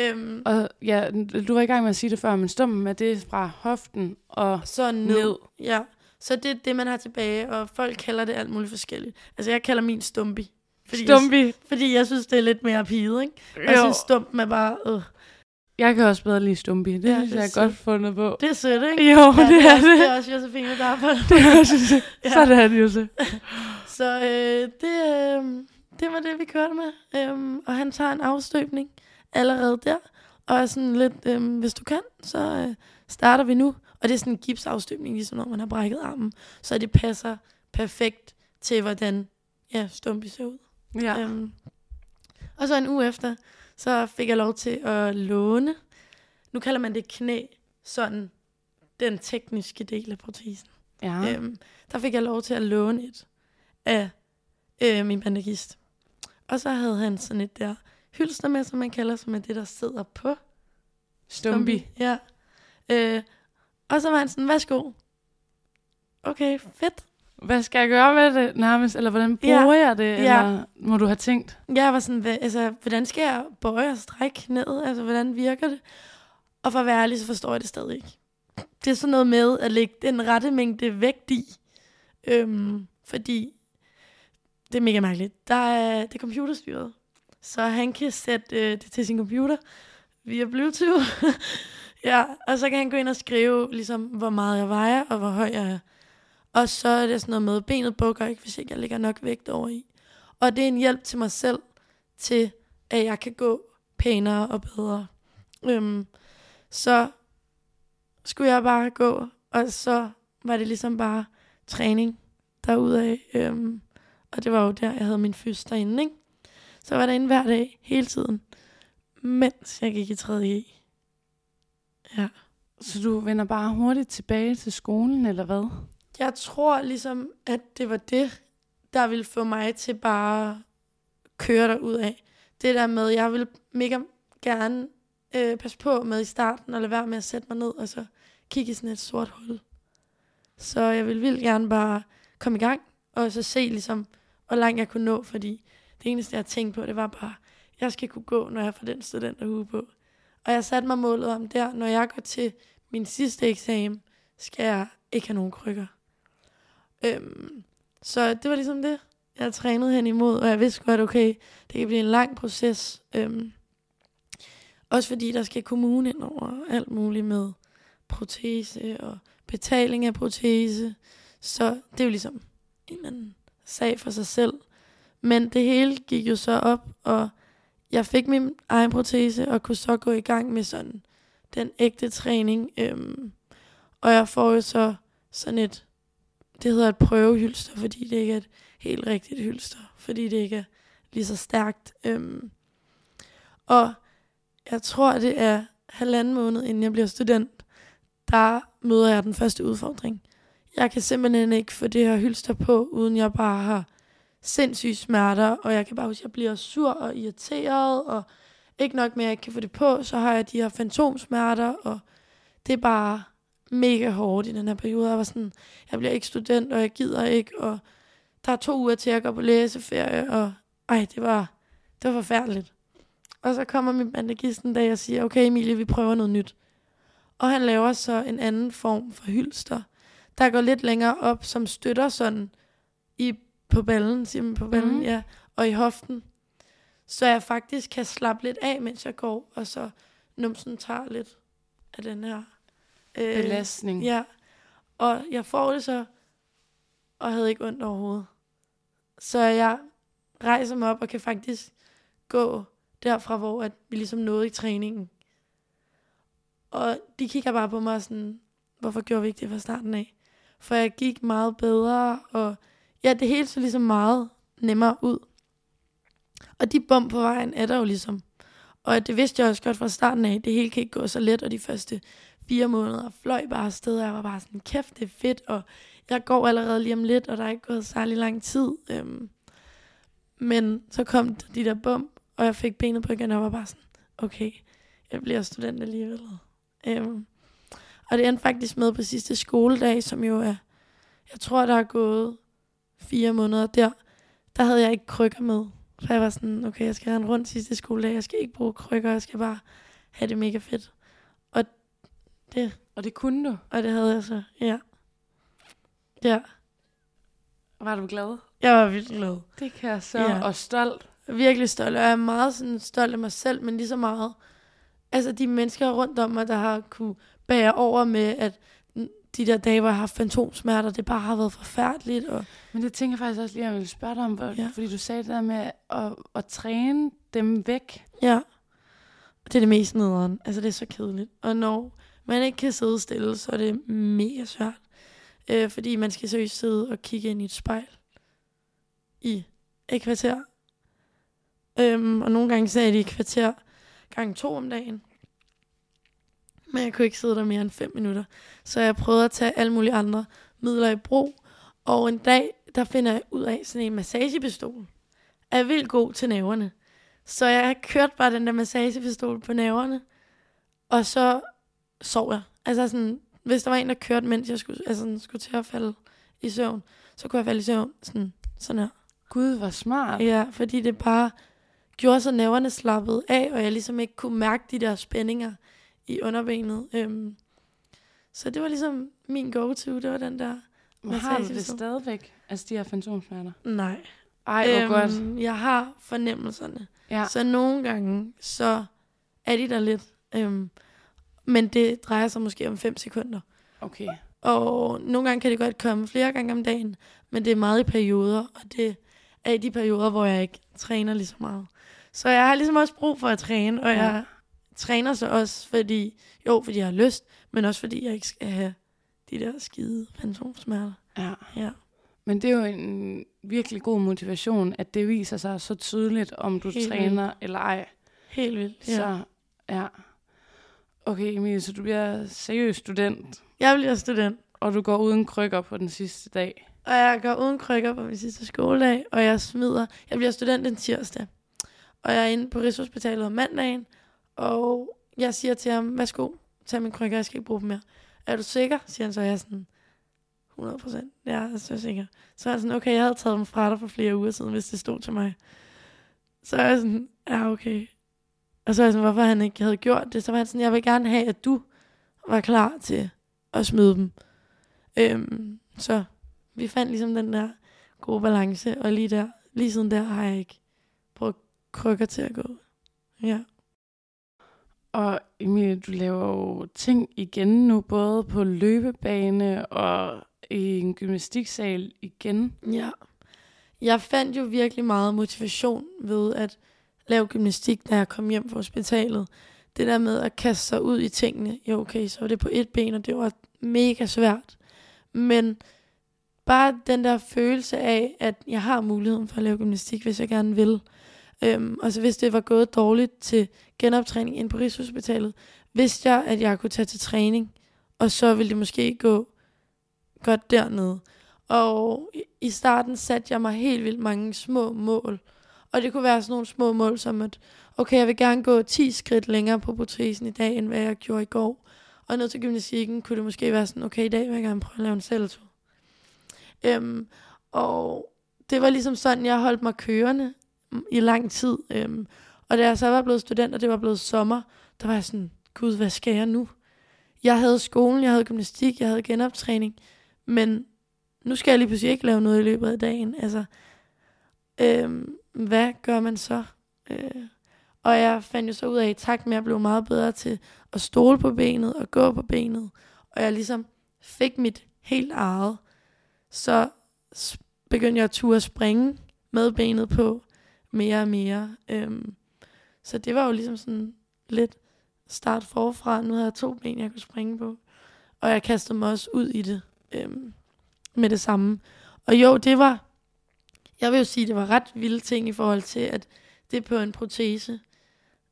Øhm, Og ja, du var i gang med at sige det før, men stumpen er det fra hoften og så ned. ned. Ja, så det er det, man har tilbage, og folk kalder det alt muligt forskelligt. Altså, jeg kalder min stumpi. Fordi Stumpi. Jeg, fordi jeg synes, det er lidt mere piget, ikke? Og jeg synes, stumpen er bare... Øh, Jeg kan også bedre lide stumpi. Det Ja, synes det jeg er er godt fundet på. det er sødt, ikke? Jo, ja, det, er også, det. Det er også Josefine, der har på det. Det er også det. Ja. Sådan er det jo så. Øh, det, øh, det var det, vi kørte med. Øhm, og han tager en afstøbning allerede der. Og er sådan lidt, øhm, hvis du kan, så øh, starter vi nu. Og det er sådan en gipsafstøbning, ligesom når man har brækket armen. Så det passer perfekt til, hvordan ja, Stumpi ser ud. Ja. Øhm, og så en uge efter, så fik jeg lov til at låne. Nu kalder man det knæ, sådan den tekniske del af protesen. ja. Øhm, der fik jeg lov til at låne et af øh, min bandagist. Og så havde han sådan et der hylster med, som man kalder, som er det, der sidder på Stumpi. Ja. Øh, og så var han sådan, værsgo. Okay, fedt. Hvad skal jeg gøre med det nærmest? Eller hvordan Ja. bruger jeg det? Ja. Eller må du have tænkt? Jeg var sådan, altså, hvordan skal jeg bøje og strække ned? Altså, hvordan virker det? Og for at være ærlig, så forstår jeg det stadig ikke. Det er sådan noget med at lægge den rette mængde vægt i. Øhm, fordi det er mega mærkeligt. Der er, det er computerstyret. Så han kan sætte øh, det til sin computer via Bluetooth. ja, og så kan han gå ind og skrive, ligesom, hvor meget jeg vejer, og hvor høj jeg er. Og så er det sådan noget med, benet bukker ikke, hvis ikke jeg lægger nok vægt over i. Og det er en hjælp til mig selv, til at jeg kan gå pænere og bedre. Øhm, så skulle jeg bare gå, og så var det ligesom bare træning derudaf. Øhm, og det var jo der, jeg havde min fys derinde, ikke? Så var der inde hver dag, hele tiden, mens jeg gik i 3. Ja. Så du vender bare hurtigt tilbage til skolen, eller hvad? Jeg tror ligesom, at det var det, der ville få mig til bare køre der ud af. Det der med, jeg vil mega gerne øh, passe på med i starten, og lade være med at sætte mig ned, og så kigge i sådan et sort hul. Så jeg vil vildt gerne bare komme i gang, og så se ligesom, hvor langt jeg kunne nå, fordi det eneste, jeg tænkte på, det var bare, jeg skal kunne gå, når jeg får den studenterhue på. Og jeg satte mig målet om der, når jeg går til min sidste eksamen, skal jeg ikke have nogen krykker. Øhm, så det var ligesom det, jeg trænede hen imod, og jeg vidste godt, okay, det kan blive en lang proces. Øhm, også fordi der skal kommune ind over alt muligt med protese og betaling af protese. Så det er jo ligesom en anden sag for sig selv. Men det hele gik jo så op, og jeg fik min egen protese, og kunne så gå i gang med sådan den ægte træning. Øhm, og jeg får jo så sådan et, det hedder et prøvehylster, fordi det ikke er et helt rigtigt hylster, fordi det ikke er lige så stærkt. Øhm, og jeg tror, det er halvanden måned, inden jeg bliver student, der møder jeg den første udfordring. Jeg kan simpelthen ikke få det her hylster på, uden jeg bare har sindssyge smerter, og jeg kan bare huske, at jeg bliver sur og irriteret, og ikke nok med, at jeg ikke kan få det på, så har jeg de her fantomsmerter, og det er bare mega hårdt i den her periode. Jeg var sådan, jeg bliver ikke student, og jeg gider ikke, og der er to uger til at gå på læseferie, og ej, det var, det var forfærdeligt. Og så kommer min bandagist en dag og siger, okay Emilie, vi prøver noget nyt. Og han laver så en anden form for hylster, der går lidt længere op, som støtter sådan i på ballen, siger man på ballen, mm. ja, og i hoften. Så jeg faktisk kan slappe lidt af, mens jeg går, og så numsen tager lidt af den her øh, belastning. Ja, og jeg får det så, og havde ikke ondt overhovedet. Så jeg rejser mig op og kan faktisk gå derfra, hvor at vi ligesom nåede i træningen. Og de kigger bare på mig sådan, hvorfor gjorde vi ikke det fra starten af? For jeg gik meget bedre, og ja, det hele så ligesom meget nemmere ud. Og de bump på vejen er der jo ligesom. Og det vidste jeg også godt fra starten af. Det hele kan ikke gå så let, og de første fire måneder fløj bare afsted, og jeg var bare sådan, kæft, det er fedt, og jeg går allerede lige om lidt, og der er ikke gået særlig lang tid. Øhm, men så kom de der bump, og jeg fik benet på igen, og jeg var bare sådan, okay, jeg bliver student alligevel. Øhm, og det endte faktisk med på sidste skoledag, som jo er, jeg tror, der er gået fire måneder der, der havde jeg ikke krykker med. Så jeg var sådan, okay, jeg skal have en rundt sidste skoledag, jeg skal ikke bruge krykker, jeg skal bare have det mega fedt. Og det... Og det kunne du? Og det havde jeg så, ja. Ja. Var du glad? Jeg var virkelig glad. Det kan jeg så. Ja. Og stolt. Virkelig stolt, og jeg er meget sådan stolt af mig selv, men lige så meget, altså de mennesker rundt om mig, der har kunne bære over med, at de der dage, hvor jeg har haft fantomsmerter, det bare har været forfærdeligt. Og... Men det tænker jeg faktisk også lige, at jeg vil spørge dig om, hvor, ja. fordi du sagde det der med at, at træne dem væk. Ja, det er det mest nederen. Altså, det er så kedeligt. Og når man ikke kan sidde stille, så er det mega svært. Øh, fordi man skal seriøst sidde og kigge ind i et spejl i et kvarter. Øhm, og nogle gange sagde de et kvarter gang to om dagen. Men jeg kunne ikke sidde der mere end 5 minutter. Så jeg prøvede at tage alle mulige andre midler i brug. Og en dag, der finder jeg ud af sådan en massagepistol. Er vildt god til næverne. Så jeg kørte bare den der massagepistol på næverne. Og så sov jeg. Altså sådan, hvis der var en, der kørte, mens jeg skulle, altså, skulle til at falde i søvn, så kunne jeg falde i søvn sådan, sådan her. Gud, hvor smart. Ja, fordi det bare gjorde så næverne slappet af, og jeg ligesom ikke kunne mærke de der spændinger i underbenet. Øhm, så det var ligesom min go-to, det var den der Men har du det stadigvæk, altså de her fantomsmerter? Nej. Ej, hvor øhm, godt. Jeg har fornemmelserne. Ja. Så nogle gange, så er de der lidt. Øhm, men det drejer sig måske om 5 sekunder. Okay. Og nogle gange kan det godt komme flere gange om dagen, men det er meget i perioder, og det er i de perioder, hvor jeg ikke træner lige så meget. Så jeg har ligesom også brug for at træne, og ja. jeg træner så også, fordi, jo, fordi jeg har lyst, men også fordi jeg ikke skal have de der skide fantomsmerter. Ja. ja. Men det er jo en virkelig god motivation, at det viser sig så tydeligt, om du Helt træner vildt. eller ej. Helt vildt, ja. Så, ja. Okay, Emil, så du bliver seriøs student. Jeg bliver student. Og du går uden krykker på den sidste dag. Og jeg går uden krykker på min sidste skoledag, og jeg smider. Jeg bliver student den tirsdag. Og jeg er inde på Rigshospitalet om mandagen, og jeg siger til ham, værsgo, tag min krykker, jeg skal ikke bruge dem mere. Er du sikker? siger han så, jeg er sådan, 100 procent, ja, jeg er så sikker. Så er han sådan, okay, jeg havde taget dem fra dig for flere uger siden, hvis det stod til mig. Så er jeg sådan, ja, okay. Og så er jeg sådan, hvorfor han ikke havde gjort det. Så var han sådan, jeg vil gerne have, at du var klar til at smide dem. Øhm, så vi fandt ligesom den der gode balance, og lige der, lige siden der har jeg ikke brugt krykker til at gå. Ja. Og Emilie, du laver jo ting igen nu, både på løbebane og i en gymnastiksal igen. Ja. Jeg fandt jo virkelig meget motivation ved at lave gymnastik, da jeg kom hjem fra hospitalet. Det der med at kaste sig ud i tingene. Jo, okay, så var det på et ben, og det var mega svært. Men bare den der følelse af, at jeg har muligheden for at lave gymnastik, hvis jeg gerne vil. Øhm, og så hvis det var gået dårligt til genoptræning ind på Rigshospitalet, vidste jeg, at jeg kunne tage til træning, og så ville det måske gå godt dernede. Og i starten satte jeg mig helt vildt mange små mål. Og det kunne være sådan nogle små mål som at, okay, jeg vil gerne gå 10 skridt længere på protesen i dag, end hvad jeg gjorde i går. Og ned til gymnastikken kunne det måske være sådan, okay, i dag vil jeg gerne prøve at lave en salto. Øhm, og det var ligesom sådan, jeg holdt mig kørende i lang tid. Øhm, og da jeg så var blevet student, og det var blevet sommer, der var jeg sådan, gud, hvad skal jeg nu? Jeg havde skolen, jeg havde gymnastik, jeg havde genoptræning, men nu skal jeg lige pludselig ikke lave noget i løbet af dagen. Altså, øhm, hvad gør man så? Øh, og jeg fandt jo så ud af, i takt med, at jeg blev meget bedre til at stole på benet og gå på benet, og jeg ligesom fik mit helt eget, så begyndte jeg at turde springe med benet på mere og mere. Øhm, så det var jo ligesom sådan lidt start forfra. Nu havde jeg to ben, jeg kunne springe på. Og jeg kastede mig også ud i det øhm, med det samme. Og jo, det var, jeg vil jo sige, det var ret vilde ting i forhold til, at det er på en protese.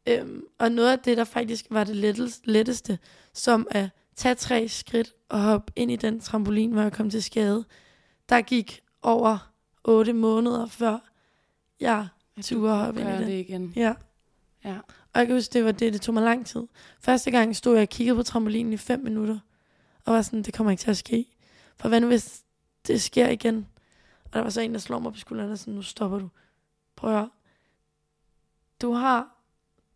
Øhm, og noget af det, der faktisk var det letteste, letteste, som at tage tre skridt og hoppe ind i den trampolin, hvor jeg kom til skade, der gik over otte måneder, før jeg hoppe ind i den. det igen. Ja. Ja. Og jeg kan huske, det var det, det tog mig lang tid. Første gang stod jeg og kiggede på trampolinen i fem minutter, og var sådan, det kommer ikke til at ske. For hvad nu, hvis det sker igen? Og der var så en, der slår mig på skulderen og sådan, nu stopper du. Prøv at høre. Du har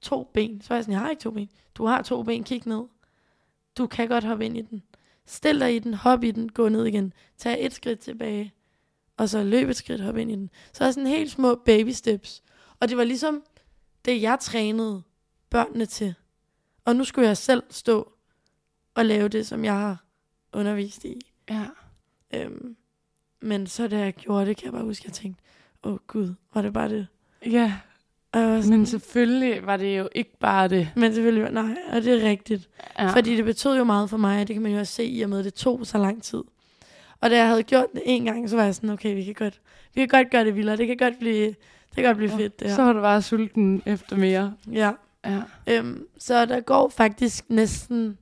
to ben. Så var jeg sådan, jeg har ikke to ben. Du har to ben, kig ned. Du kan godt hoppe ind i den. Stil dig i den, hop i den, gå ned igen. Tag et skridt tilbage, og så løb et skridt, hop ind i den. Så er sådan helt små baby steps. Og det var ligesom det, jeg trænede børnene til. Og nu skulle jeg selv stå og lave det, som jeg har undervist i. Ja. Øhm, men så da jeg gjorde det, kan jeg bare huske, at jeg tænkte, åh oh, gud, var det bare det? Ja, sådan, men selvfølgelig var det jo ikke bare det. men selvfølgelig, nej, og det er rigtigt. Ja. Fordi det betød jo meget for mig, og det kan man jo også se i og med, at det tog så lang tid. Og da jeg havde gjort det en gang, så var jeg sådan, okay, vi kan godt, vi kan godt gøre det vildere. Det kan godt blive, det kan godt blive Ja, fedt, det her. Så var du bare sulten efter mere. Ja. Ja. Øhm, så der går faktisk næsten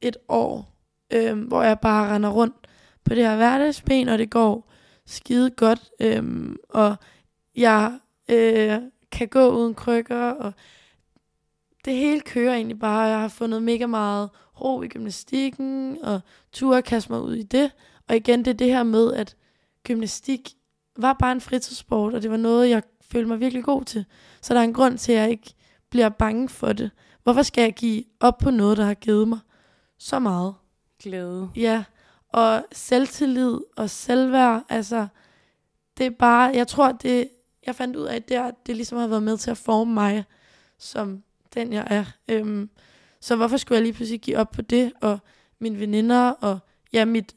et år, øhm, hvor jeg bare render rundt på det her hverdagsben, og det går skide godt. Øhm, og jeg øh, kan gå uden krykker, og det hele kører egentlig bare. Jeg har fundet mega meget ro i gymnastikken, og turde kaste mig ud i det. Og igen, det er det her med, at gymnastik var bare en fritidssport, og det var noget, jeg følte mig virkelig god til. Så der er en grund til, at jeg ikke bliver bange for det. Hvorfor skal jeg give op på noget, der har givet mig så meget? Glæde. Ja, og selvtillid og selvværd, altså, det er bare, jeg tror, det, jeg fandt ud af, at det, er- det ligesom har været med til at forme mig, som den jeg er. Øhm, så hvorfor skulle jeg lige pludselig give op på det, og mine veninder, og ja, mit,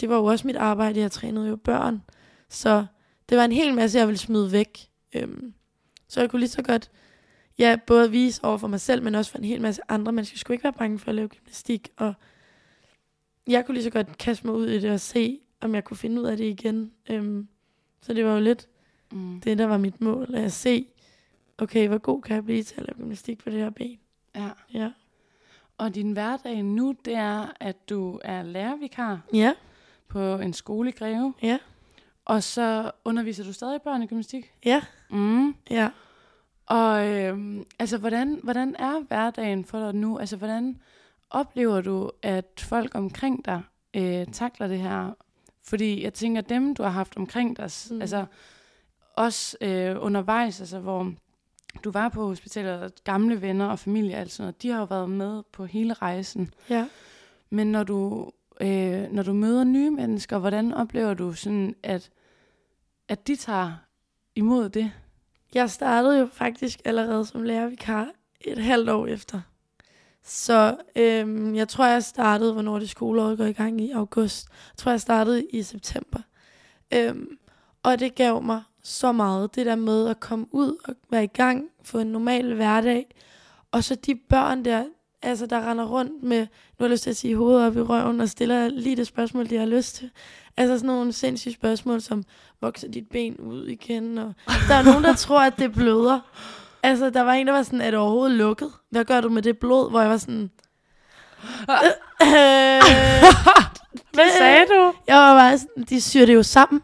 det var jo også mit arbejde, jeg trænede jo børn, så det var en hel masse, jeg ville smide væk. Øhm, så jeg kunne lige så godt, ja, både vise over for mig selv, men også for en hel masse andre. Man skal sgu ikke være bange for at lave gymnastik, og jeg kunne lige så godt kaste mig ud i det og se, om jeg kunne finde ud af det igen. Øhm, så det var jo lidt Mm. det, der var mit mål, at se, okay, hvor god kan jeg blive til at lave gymnastik på det her ben. Ja. Ja. Og din hverdag nu, det er, at du er lærervikar Ja, på en skole i Greve. Ja. Og så underviser du stadig børn i gymnastik? ja, Mm. ja. Og øh, altså, hvordan, hvordan er hverdagen for dig nu? Altså, hvordan oplever du, at folk omkring dig øh, takler det her? Fordi jeg tænker, dem, du har haft omkring dig, mm. altså også øh, undervejs, altså hvor du var på hospitalet, gamle venner og familie, altså, de har jo været med på hele rejsen. Ja. Men når du, øh, når du møder nye mennesker, hvordan oplever du sådan, at, at de tager imod det? Jeg startede jo faktisk allerede som lærervikar et halvt år efter. Så øhm, jeg tror, jeg startede, hvornår det skoleår går i gang i august. Jeg tror, jeg startede i september. Øhm, og det gav mig så meget, det der med at komme ud og være i gang, få en normal hverdag. Og så de børn der, altså der render rundt med, nu har jeg lyst til at sige hovedet op i røven, og stiller lige det spørgsmål, de har lyst til. Altså sådan nogle sindssyge spørgsmål, som vokser dit ben ud igen, og der er nogen, der tror, at det bløder. Altså, der var en, der var sådan, er det overhovedet lukket? Hvad gør du med det blod? Hvor jeg var sådan... Øh, Hvad sagde du? jeg var bare sådan, de syr det jo sammen.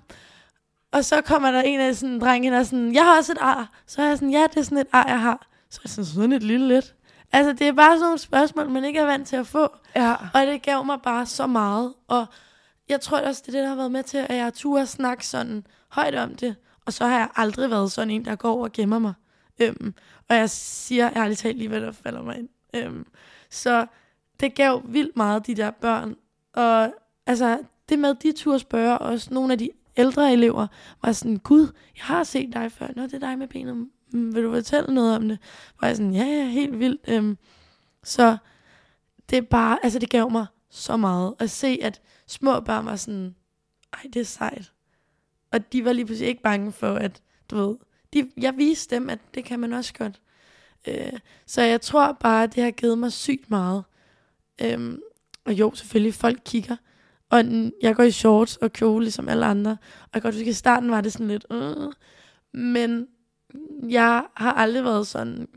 Og så kommer der en af sådan en dreng ind og sådan, jeg har også et ar. Så er jeg sådan, ja, det er sådan et ar, jeg har. Så er jeg sådan, sådan et lille lidt. Altså, det er bare sådan nogle spørgsmål, man ikke er vant til at få. Ja. Og det gav mig bare så meget. Og jeg tror også, det er det, der har været med til, at jeg har tur at snakke sådan højt om det. Og så har jeg aldrig været sådan en, der går over og gemmer mig. Øhm, og jeg siger ærligt talt lige, hvad der falder mig ind. Øhm, så det gav vildt meget, de der børn. Og altså, det med, de turde spørge også nogle af de ældre elever, var sådan, Gud, jeg har set dig før. Nå, det er dig med benet. Mm, vil du fortælle noget om det? Var jeg sådan, ja, ja, helt vildt. Øhm, så det er bare, altså det gav mig så meget at se, at små børn var sådan, ej, det er sejt. Og de var lige pludselig ikke bange for, at, du ved, de, jeg viste dem, at det kan man også godt. Øh, så jeg tror bare, at det har givet mig sygt meget. Øhm, og jo, selvfølgelig, folk kigger. Og jeg går i shorts og kjole, ligesom alle andre. Og jeg kan godt huske, i starten var det sådan lidt... Øh, men jeg har aldrig været sådan,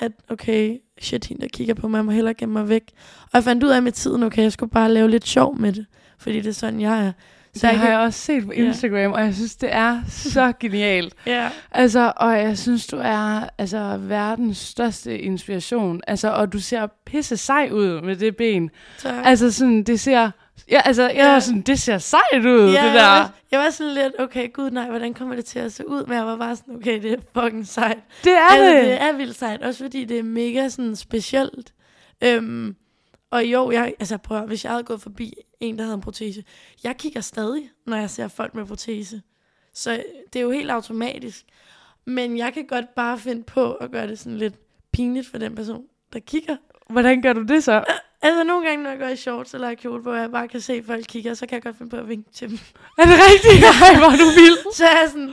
at okay, shit, hende der kigger på mig, jeg må hellere gemme mig væk. Og jeg fandt ud af med tiden, okay, jeg skulle bare lave lidt sjov med det. Fordi det er sådan, jeg er. Så det jeg har jeg også set på. Instagram, og jeg synes, det er så genialt. Ja. Altså, og jeg synes, du er altså, verdens største inspiration. Altså, og du ser pisse sej ud med det ben. Så, Altså, sådan, det ser... Ja, altså, jeg Ja. var sådan, det ser sejt ud, det jeg der. Var, jeg var sådan lidt, okay, gud nej, hvordan kommer det til at se ud? Men jeg var bare sådan, okay, det er fucking sejt. Det er altså, det. det er vildt sejt, også fordi det er mega sådan specielt. Øhm, og jo, jeg, altså prøv, at- hvis jeg havde gået forbi en, der havde en protese, jeg kigger stadig, når jeg ser folk med protese. Så det er jo helt automatisk. Men jeg kan godt bare finde på at gøre det sådan lidt pinligt for den person, der kigger. Hvordan gør du det så? Altså nogle gange, når jeg går i shorts eller kjole, hvor jeg bare kan se, at folk kigger, så kan jeg godt finde på at vinke til dem. Er det rigtigt? Ej, hvor du vild. Så er jeg sådan,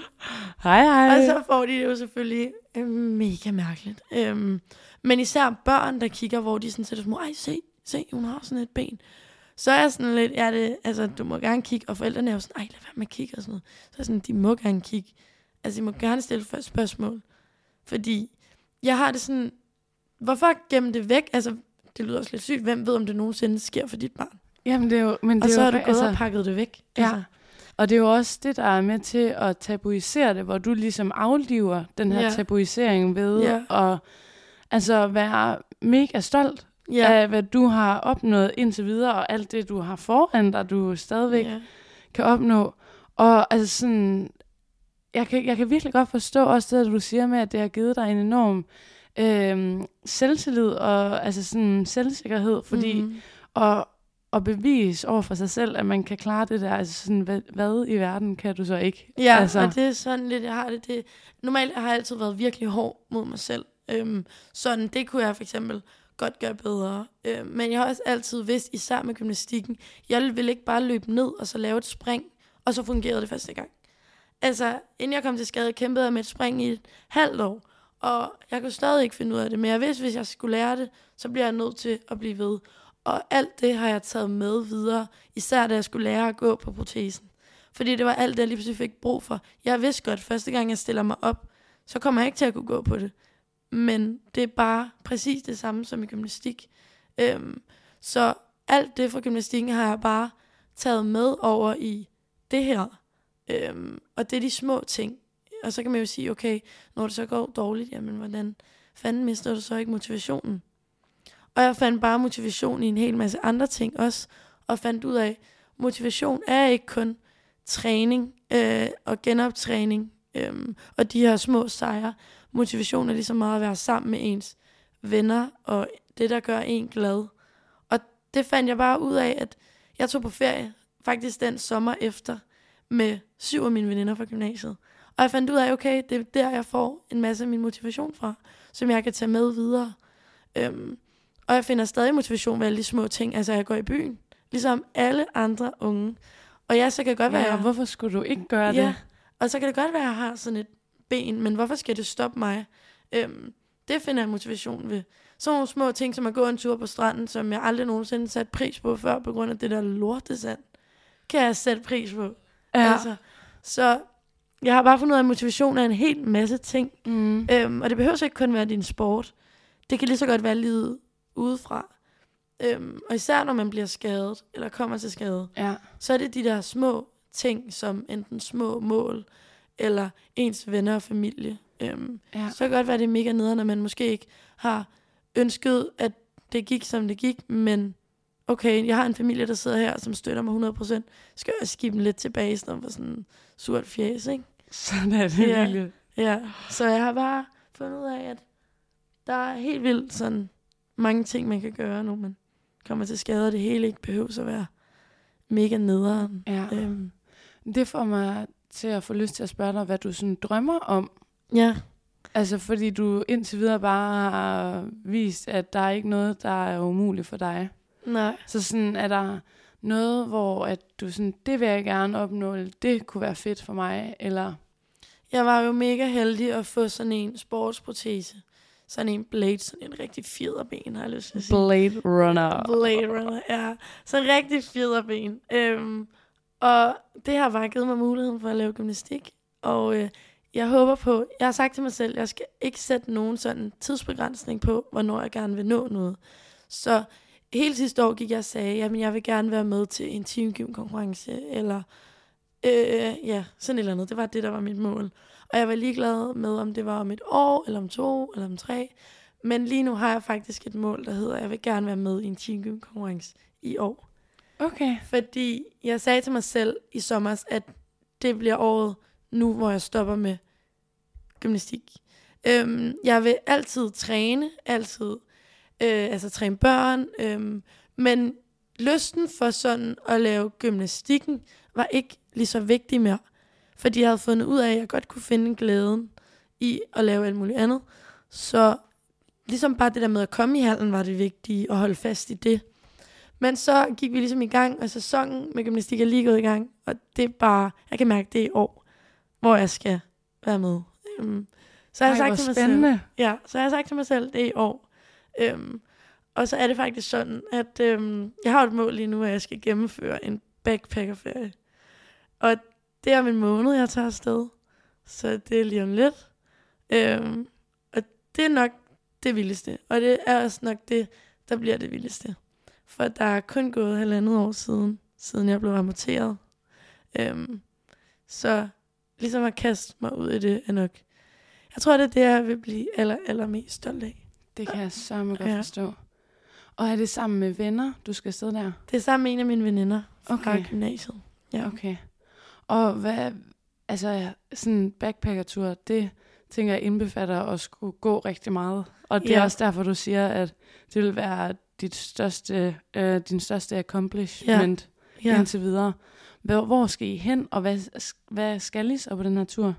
Hej, hej. Og så får de det jo selvfølgelig øh, mega mærkeligt. Øhm, men især børn, der kigger, hvor de sådan sætter små, ej se, se, hun har sådan et ben. Så er jeg sådan lidt, ja, det, altså, du må gerne kigge, og forældrene er jo sådan, ej, lad være med at kigge og sådan noget. Så er sådan, de må gerne kigge. Altså, de må gerne stille spørgsmål. Fordi jeg har det sådan, hvorfor gemme det væk? Altså, det lyder også lidt sygt. Hvem ved, om det nogensinde sker for dit barn? Jamen, det er jo... Men Og det så er har du gået og pakket det væk. Ja. Altså, Og det er jo også det, der er med til at tabuisere det, hvor du ligesom afliver den her Ja. tabuisering ved Ja. at altså være mega stolt ja. af, hvad du har opnået indtil videre, og alt det, du har foran dig, du stadigvæk ja. kan opnå. Og altså sådan, jeg kan, jeg kan virkelig godt forstå også det, at du siger med, at det har givet dig en enorm øhm, selvtillid og altså sådan selvsikkerhed, fordi Mhm. og, og bevise over for sig selv, at man kan klare det der. Altså sådan, hvad, hvad i verden kan du så ikke? Ja, altså. og det er sådan lidt, jeg har det, det. Normalt har jeg altid været virkelig hård mod mig selv. Øhm, sådan, det kunne jeg for eksempel godt gøre bedre. Øhm, men jeg har også altid vidst, især med gymnastikken, jeg ville ikke bare løbe ned og så lave et spring, og så fungerede det første gang. Altså, inden jeg kom til skade, kæmpede jeg med et spring i et halvt år, og jeg kunne stadig ikke finde ud af det, men jeg vidste, hvis jeg skulle lære det, så bliver jeg nødt til at blive ved. Og alt det har jeg taget med videre, især da jeg skulle lære at gå på protesen. Fordi det var alt det, jeg lige pludselig fik brug for. Jeg vidste godt, første gang jeg stiller mig op, så kommer jeg ikke til at kunne gå på det. Men det er bare præcis det samme som i gymnastik. Øhm, så alt det fra gymnastikken har jeg bare taget med over i det her. Øhm, og det er de små ting. Og så kan man jo sige, okay, når det så går dårligt, jamen hvordan fanden mister du så ikke motivationen? Og jeg fandt bare motivation i en hel masse andre ting også, og fandt ud af, motivation er ikke kun træning øh, og genoptræning øh, og de her små sejre. Motivation er lige så meget at være sammen med ens venner og det, der gør en glad. Og det fandt jeg bare ud af, at jeg tog på ferie faktisk den sommer efter med syv af mine veninder fra gymnasiet. Og jeg fandt ud af, okay, det er der, jeg får en masse af min motivation fra, som jeg kan tage med videre. Øhm, og jeg finder stadig motivation ved alle de små ting. Altså, jeg går i byen, ligesom alle andre unge. Og ja, så kan det godt være... Ja, jeg- hvorfor skulle du ikke gøre ja, det? og så kan det godt være, at jeg har sådan et ben, men hvorfor skal det stoppe mig? Øhm, det finder jeg motivation ved. Sådan nogle små ting, som at gå en tur på stranden, som jeg aldrig nogensinde sat pris på før, på grund af det der lortesand, kan jeg sætte pris på. Ja. Altså, så jeg har bare fundet ud af, at motivation er en hel masse ting. Mm. Øhm, og det behøver så ikke kun være din sport. Det kan lige så godt være livet udefra. Øhm, og især når man bliver skadet, eller kommer til skade, Ja. så er det de der små ting, som enten små mål, eller ens venner og familie. Øhm, ja. så kan det godt være, at det er mega nederen, når man måske ikke har ønsket, at det gik, som det gik, men okay, jeg har en familie, der sidder her, som støtter mig 100%. Skal jeg skibe dem lidt tilbage, i stedet for sådan en surt fjes, ikke? Sådan er det Ja. virkelig. Ja, så jeg har bare fundet ud af, at der er helt vildt sådan mange ting, man kan gøre, når man kommer til skade, og det hele ikke behøver at være mega nederen. Ja. Øhm, Det får mig til at få lyst til at spørge dig, hvad du sådan drømmer om. ja, Altså, fordi du indtil videre bare har vist, at der er ikke noget, der er umuligt for dig. Nej. Så sådan er der noget, hvor at du sådan, det vil jeg gerne opnå, eller det kunne være fedt for mig, eller... Jeg var jo mega heldig at få sådan en sportsprotese. Sådan en blade, sådan en rigtig fjederben, har jeg lyst til at sige. Blade Runner. Blade Runner, ja. Så en rigtig fjederben. Øhm, og det har bare givet mig muligheden for at lave gymnastik. Og øh, jeg håber på, jeg har sagt til mig selv, jeg skal ikke sætte nogen sådan tidsbegrænsning på, hvornår jeg gerne vil nå noget. Så hele sidste år gik jeg og sagde, jamen jeg vil gerne være med til en teamgym-konkurrence, eller øh, ja, sådan et eller andet. Det var det, der var mit mål. Og jeg var ligeglad med, om det var om et år, eller om to, eller om tre. Men lige nu har jeg faktisk et mål, der hedder, at jeg vil gerne være med i en teamgym-konkurrence i år. Okay. Fordi jeg sagde til mig selv i sommer, at det bliver året nu, hvor jeg stopper med gymnastik. Øhm, jeg vil altid træne, altid øh, altså træne børn, øhm, men lysten for sådan at lave gymnastikken var ikke lige så vigtig mere. Fordi jeg havde fundet ud af, at jeg godt kunne finde glæden i at lave alt muligt andet. Så ligesom bare det der med at komme i hallen var det vigtige, og holde fast i det. Men så gik vi ligesom i gang, og sæsonen med gymnastik er lige gået i gang, og det er bare, jeg kan mærke det er i år, hvor jeg skal være med. Øhm, så jeg har sagt til mig selv. Ja, så jeg har sagt til mig selv, det er i år. Øhm, og så er det faktisk sådan, at øhm, jeg har et mål lige nu, at jeg skal gennemføre en backpackerferie. Og det er om en måned, jeg tager afsted. Så det er lige om lidt. Øhm, og det er nok det vildeste. Og det er også nok det, der bliver det vildeste. For der er kun gået halvandet år siden, siden jeg blev amputeret. Øhm, så ligesom at kaste mig ud i det er nok jeg tror, det er det, jeg vil blive aller, allermest stolt af. Det kan jeg så godt Ja. forstå. Og er det sammen med venner, du skal afsted der? Det er sammen med en af mine veninder fra Okay. gymnasiet. Ja. Okay. Og hvad, altså sådan en backpackertur, det tænker jeg indbefatter at skulle gå rigtig meget. Og det er Ja. også derfor, du siger, at det vil være dit største, øh, din største accomplishment ja. ja. indtil videre. Hvor, hvor skal I hen, og hvad, hvad skal I så på den her tur?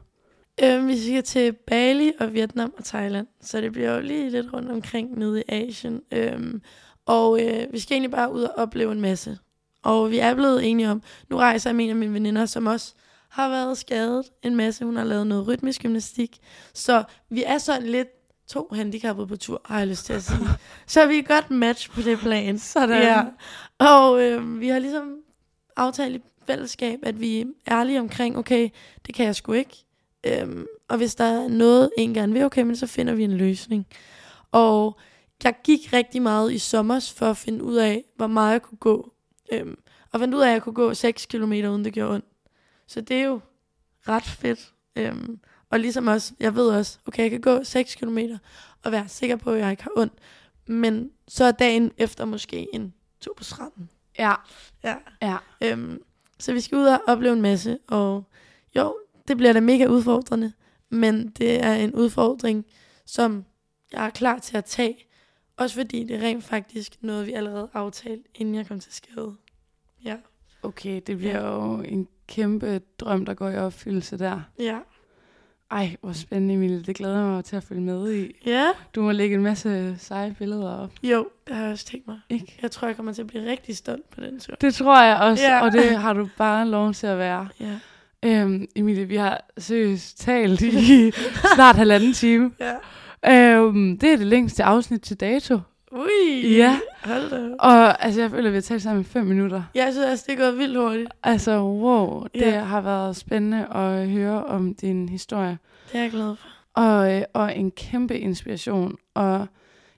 Øhm, vi skal til Bali og Vietnam og Thailand, så det bliver jo lige lidt rundt omkring nede i Asien. Øhm, og øh, vi skal egentlig bare ud og opleve en masse. Og vi er blevet enige om, nu rejser jeg med en af mine veninder, som også har været skadet en masse. Hun har lavet noget rytmisk gymnastik. Så vi er sådan lidt to handicappede på tur, har jeg lyst til at sige. så vi er godt match på det plan. Sådan. Ja. Og øh, vi har ligesom aftalt i fællesskab, at vi er ærlige omkring, okay, det kan jeg sgu ikke. Øhm, og hvis der er noget, en gerne vil, okay, men så finder vi en løsning. Og jeg gik rigtig meget i sommer for at finde ud af, hvor meget jeg kunne gå. Øhm, og fandt ud af, at jeg kunne gå 6 km uden det gjorde ondt. Så det er jo ret fedt. Øhm, Og ligesom også, jeg ved også, okay, jeg kan gå 6 km og være sikker på, at jeg ikke har ondt. Men så er dagen efter måske en tur på stranden. Ja, Ja. ja. Øhm, så vi skal ud og opleve en masse, og jo, det bliver da mega udfordrende, men det er en udfordring, som jeg er klar til at tage. Også fordi det er rent faktisk noget, vi allerede aftalte, inden jeg kom til skade. Ja. Okay, det bliver jo en kæmpe drøm, der går i opfyldelse der. Ja. Ej, hvor spændende, Emilie. Det glæder jeg mig til at følge med i. Ja. Du må lægge en masse seje billeder op, Jo, det har jeg også tænkt mig. ikke? Jeg tror, jeg kommer til at blive rigtig stolt på den tur. Det tror jeg også, Ja. og det har du bare lov til at være. Ja. Øhm, Emilie, vi har seriøst talt i snart halvanden time. Ja. Øhm, det er det længste afsnit til dato. Ui. Ja. Hold da. Og altså, jeg føler, at vi har talt sammen i fem minutter. Jeg synes også, det er gået vildt hurtigt. Altså, wow. Det Ja. har været spændende at høre om din historie. Det er jeg glad for. Og, øh, og en kæmpe inspiration. Og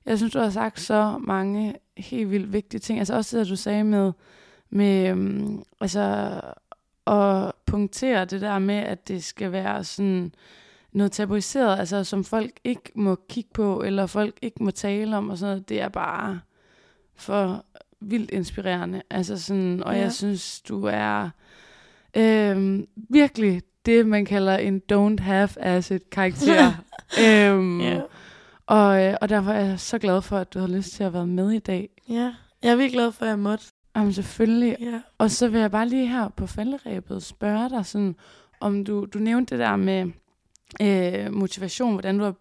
jeg synes, du har sagt så mange helt vildt vigtige ting. Altså også det, du sagde med, med øhm, altså, at punktere det der med, at det skal være sådan noget tabuiseret, altså som folk ikke må kigge på, eller folk ikke må tale om, og sådan noget. Det er bare for vildt inspirerende. Altså sådan, og Ja. jeg synes, du er øhm, virkelig det, man kalder en don't have as et karakter. øhm, Ja. og, øh, og derfor er jeg så glad for, at du har lyst til at være med i dag. Ja. Jeg er virkelig glad for, at jeg måtte. Jamen selvfølgelig. Ja. Og så vil jeg bare lige her på falderæbet spørge dig, sådan, om du, du nævnte det der med øh, motivation, hvordan du har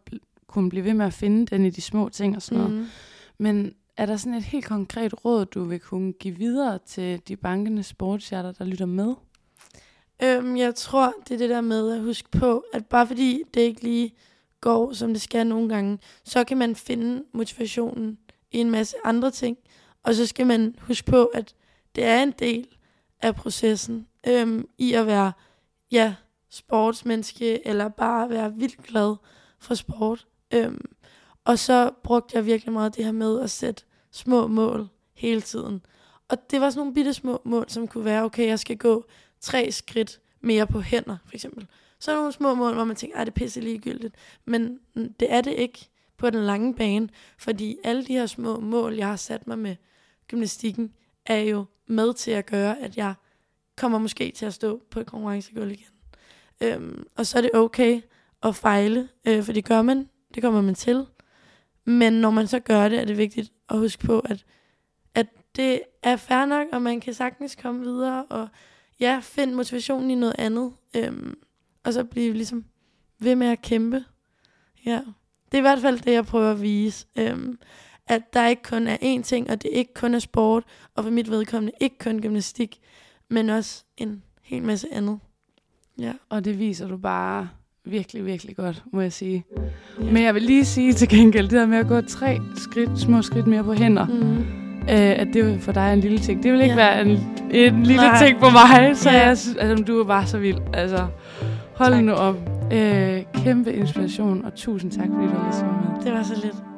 kunnet blive ved med at finde den i de små ting og sådan noget. Mm. Men er der sådan et helt konkret råd, du vil kunne give videre til de bankende sportshjerter, der lytter med? Øhm, jeg tror, det er det der med at huske på, at bare fordi det ikke lige går, som det skal nogle gange, så kan man finde motivationen i en masse andre ting. Og så skal man huske på, at det er en del af processen øhm, i at være ja, sportsmenneske, eller bare være vildt glad for sport. Øhm, og så brugte jeg virkelig meget det her med at sætte små mål hele tiden. Og det var sådan nogle bitte små mål, som kunne være, okay, jeg skal gå tre skridt mere på hænder, for eksempel. Så er nogle små mål, hvor man tænker, at det er pisse ligegyldigt. Men det er det ikke på den lange bane, fordi alle de her små mål, jeg har sat mig med gymnastikken, er jo med til at gøre, at jeg kommer måske til at stå på et konkurrencegulv igen. Øhm, og så er det okay at fejle, øh, for det gør man, det kommer man til. Men når man så gør det, er det vigtigt at huske på, at, at det er fair nok, og man kan sagtens komme videre, og ja, find motivationen i noget andet, øhm, og så blive ligesom ved med at kæmpe. Ja. Det er i hvert fald det, jeg prøver at vise. Øhm, at der ikke kun er én ting, og det ikke kun er sport, og for mit vedkommende ikke kun gymnastik, men også en hel masse andet. Ja. Og det viser du bare virkelig, virkelig godt, må jeg sige. ja. Men jeg vil lige sige til gengæld, det der med at gå tre skridt, små skridt mere på hænder, Mm. øh, at det for dig er en lille ting. Det vil ikke Ja. være en, en lille Nej. ting på mig, så Ja. jeg altså, du er bare så vild. Altså, hold Tak. nu op. Øh, kæmpe inspiration, og tusind tak, fordi du har lyst med. Det var så lidt.